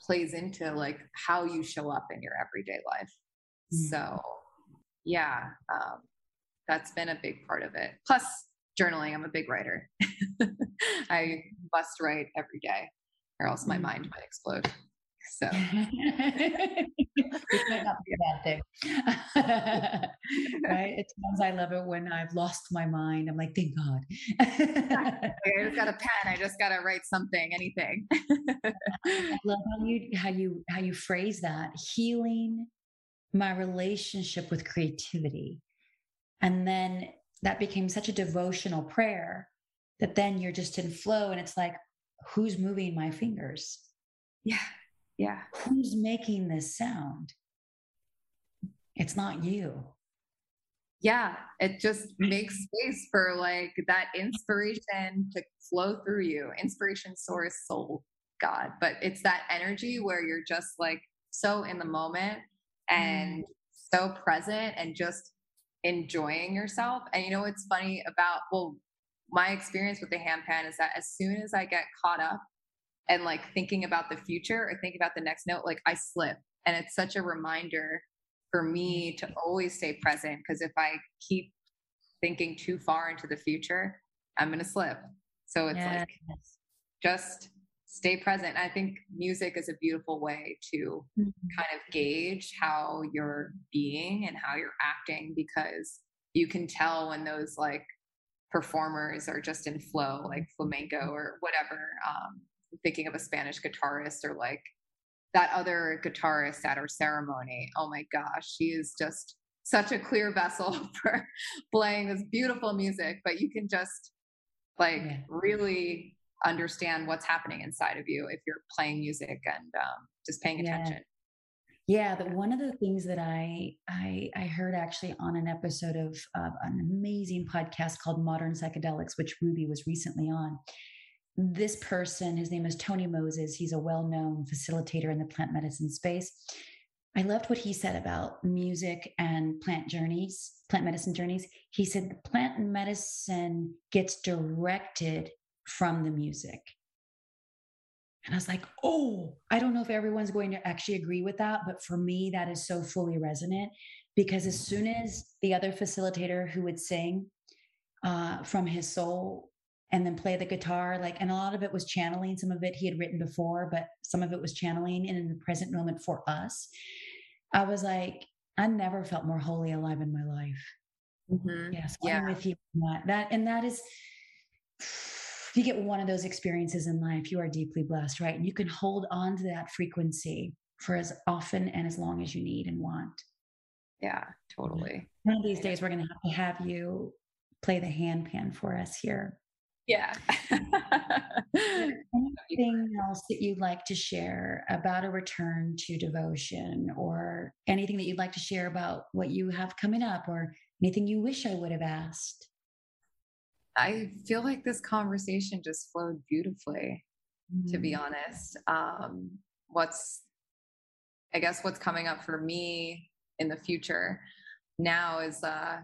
plays into like how you show up in your everyday life. Mm-hmm. So yeah, um, that's been a big part of it. Plus journaling, I'm a big writer. I must write every day or else my mm. mind might explode. So which might not be a bad thing. right? At times I love it when I've lost my mind. I'm like, thank God. I just got a pen. I just gotta write something, anything. I love how you how you how you phrase that. Healing my relationship with creativity. And then that became such a devotional prayer that then you're just in flow and it's like, who's moving my fingers? Yeah. Yeah. Who's making this sound? It's not you. Yeah. It just makes space for like that inspiration to flow through you. Inspiration, source, soul, God. But it's that energy where you're just like so in the moment and mm. so present and just enjoying yourself. And you know what's funny about well, my experience with the handpan is that as soon as I get caught up and like thinking about the future or thinking about the next note, like I slip. And it's such a reminder for me to always stay present because if I keep thinking too far into the future, I'm going to slip. So it's yes. like just stay present. I think music is a beautiful way to mm-hmm. kind of gauge how you're being and how you're acting because you can tell when those like performers are just in flow, like flamenco or whatever. Um, thinking of a Spanish guitarist or like that other guitarist at our ceremony. Oh my gosh, she is just such a clear vessel for playing this beautiful music, but you can just like yeah. really understand what's happening inside of you if you're playing music and um, just paying attention. Yeah, but one of the things that I I, I heard actually on an episode of uh, an amazing podcast called Modern Psychedelics, which Ruby was recently on. This person, his name is Tony Moses. He's a well-known facilitator in the plant medicine space. I loved what he said about music and plant journeys, plant medicine journeys. He said the plant medicine gets directed from the music. And I was like, oh, I don't know if everyone's going to actually agree with that, but for me, that is so fully resonant because as soon as the other facilitator who would sing uh, from his soul and then play the guitar, like, and a lot of it was channeling, some of it he had written before, but some of it was channeling and in the present moment for us. I was like, I never felt more wholly alive in my life. Mm-hmm. Yes, yeah. I'm with you that. that. And that is, if you get one of those experiences in life, you are deeply blessed, right? And you can hold on to that frequency for as often and as long as you need and want. Yeah, totally. One of these days, we're going to have to have you play the hand pan for us here. Yeah. anything else that you'd like to share about a return to devotion or anything that you'd like to share about what you have coming up or anything you wish I would have asked? I feel like this conversation just flowed beautifully, mm-hmm. to be mm. honest. Um, what's, I guess, what's coming up for me in the future now is uh,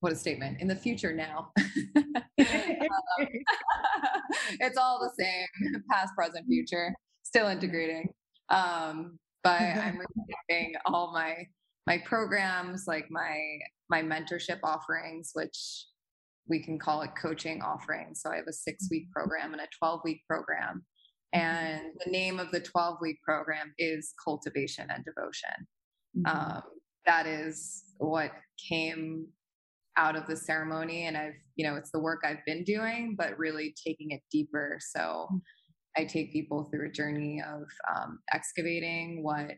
what a statement in the future now it's all the same past present future still integrating um, but i'm removing all my my programs like my my mentorship offerings which we can call it coaching offering. so i have a six week program and a 12 week program mm-hmm. and the name of the 12 week program is cultivation and devotion mm-hmm. um, that is what came out of the ceremony and I've, you know, it's the work I've been doing, but really taking it deeper. So. I take people through a journey of um, excavating what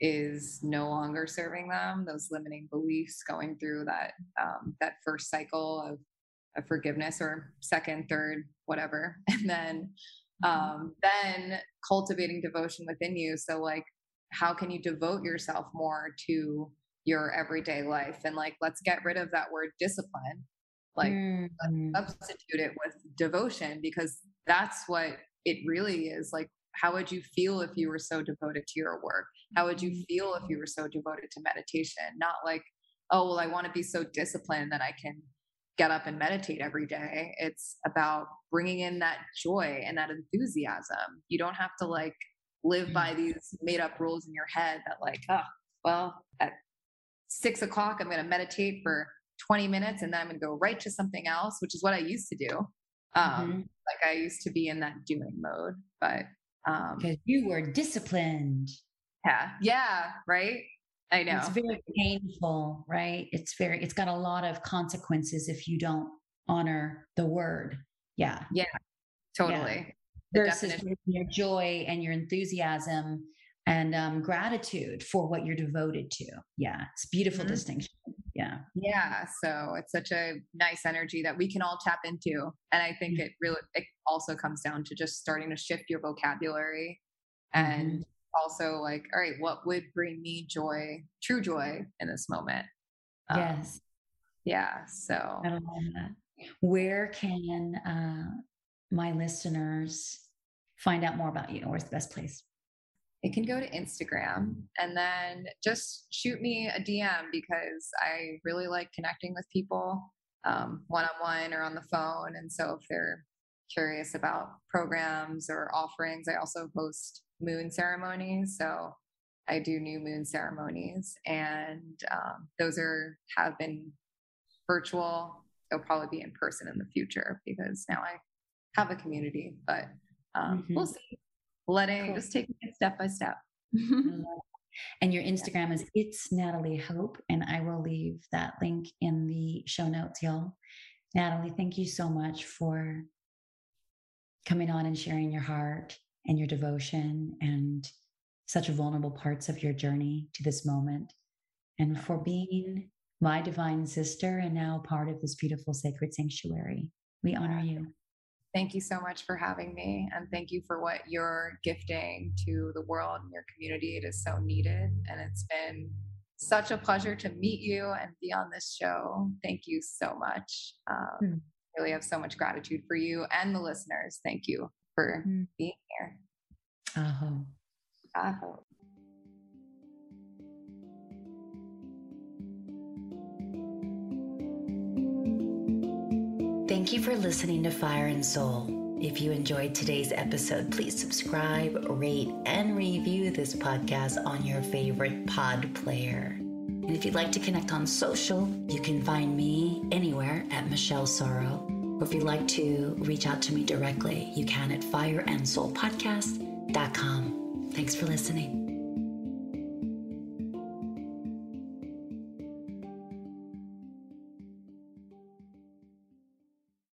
is no longer serving them, those limiting beliefs, going through that um, that first cycle of, of forgiveness or second, third, whatever, and then mm-hmm. um, then cultivating devotion within you. So like, how can you devote yourself more to your everyday life? And like let's get rid of that word discipline. Like mm-hmm. substitute it with devotion because that's what it really is. Like how would you feel if you were so devoted to your work? How would you feel if you were so devoted to meditation? Not like oh well i want to be so disciplined that i can get up and meditate every day it's about bringing in that joy and that enthusiasm you don't have to like live by mm-hmm. these made up rules in your head that like oh well at six o'clock, I'm going to meditate for 20 minutes and then I'm going to go right to something else, which is what I used to do. Um, mm-hmm. Like I used to be in that doing mode, but um, because you were disciplined. Yeah. Yeah. Right. I know. It's very painful, right? It's very, it's got a lot of consequences if you don't honor the word. Yeah. Yeah. Totally. Yeah. Versus your joy and your enthusiasm and um, gratitude for what you're devoted to. Yeah, it's beautiful mm-hmm. distinction. Yeah. Yeah. So it's such a nice energy that we can all tap into. And I think mm-hmm. it really, it also comes down to just starting to shift your vocabulary and mm-hmm. Also like, all right, what would bring me joy, true joy in this moment? Um, yes. Yeah. So I love that. Where can uh, my listeners find out more about you? Where's the best place? it can go to Instagram and then just shoot me a DM because I really like connecting with people one on one or on the phone. And so if they're curious about programs or offerings, I also host moon ceremonies. So I do new moon ceremonies, and um, those are have been virtual it'll probably be in person in the future because now I have a community, but um, mm-hmm. we'll see. Letting cool. just taking it step by step. and your Instagram is it's Natalie Hope, and I will leave that link in the show notes, y'all. Natalie, thank you so much for coming on and sharing your heart and your devotion and such vulnerable parts of your journey to this moment, and for being my divine sister and now part of this beautiful sacred sanctuary. We honor you. Thank you so much for having me. And thank you for what you're gifting to the world and your community. It is so needed. And it's been such a pleasure to meet you and be on this show. Thank you so much. Um, mm. Really have so much gratitude for you and the listeners. Thank you for mm. being here. Aho. Aho. Thank you for listening to Fire and Soul. If you enjoyed today's episode, please subscribe, rate, and review this podcast on your favorite pod player. And if you'd like to connect on social, you can find me anywhere at Michelle Sorro. Or if you'd like to reach out to me directly, you can at fireandsoulpodcast.com. Thanks for listening.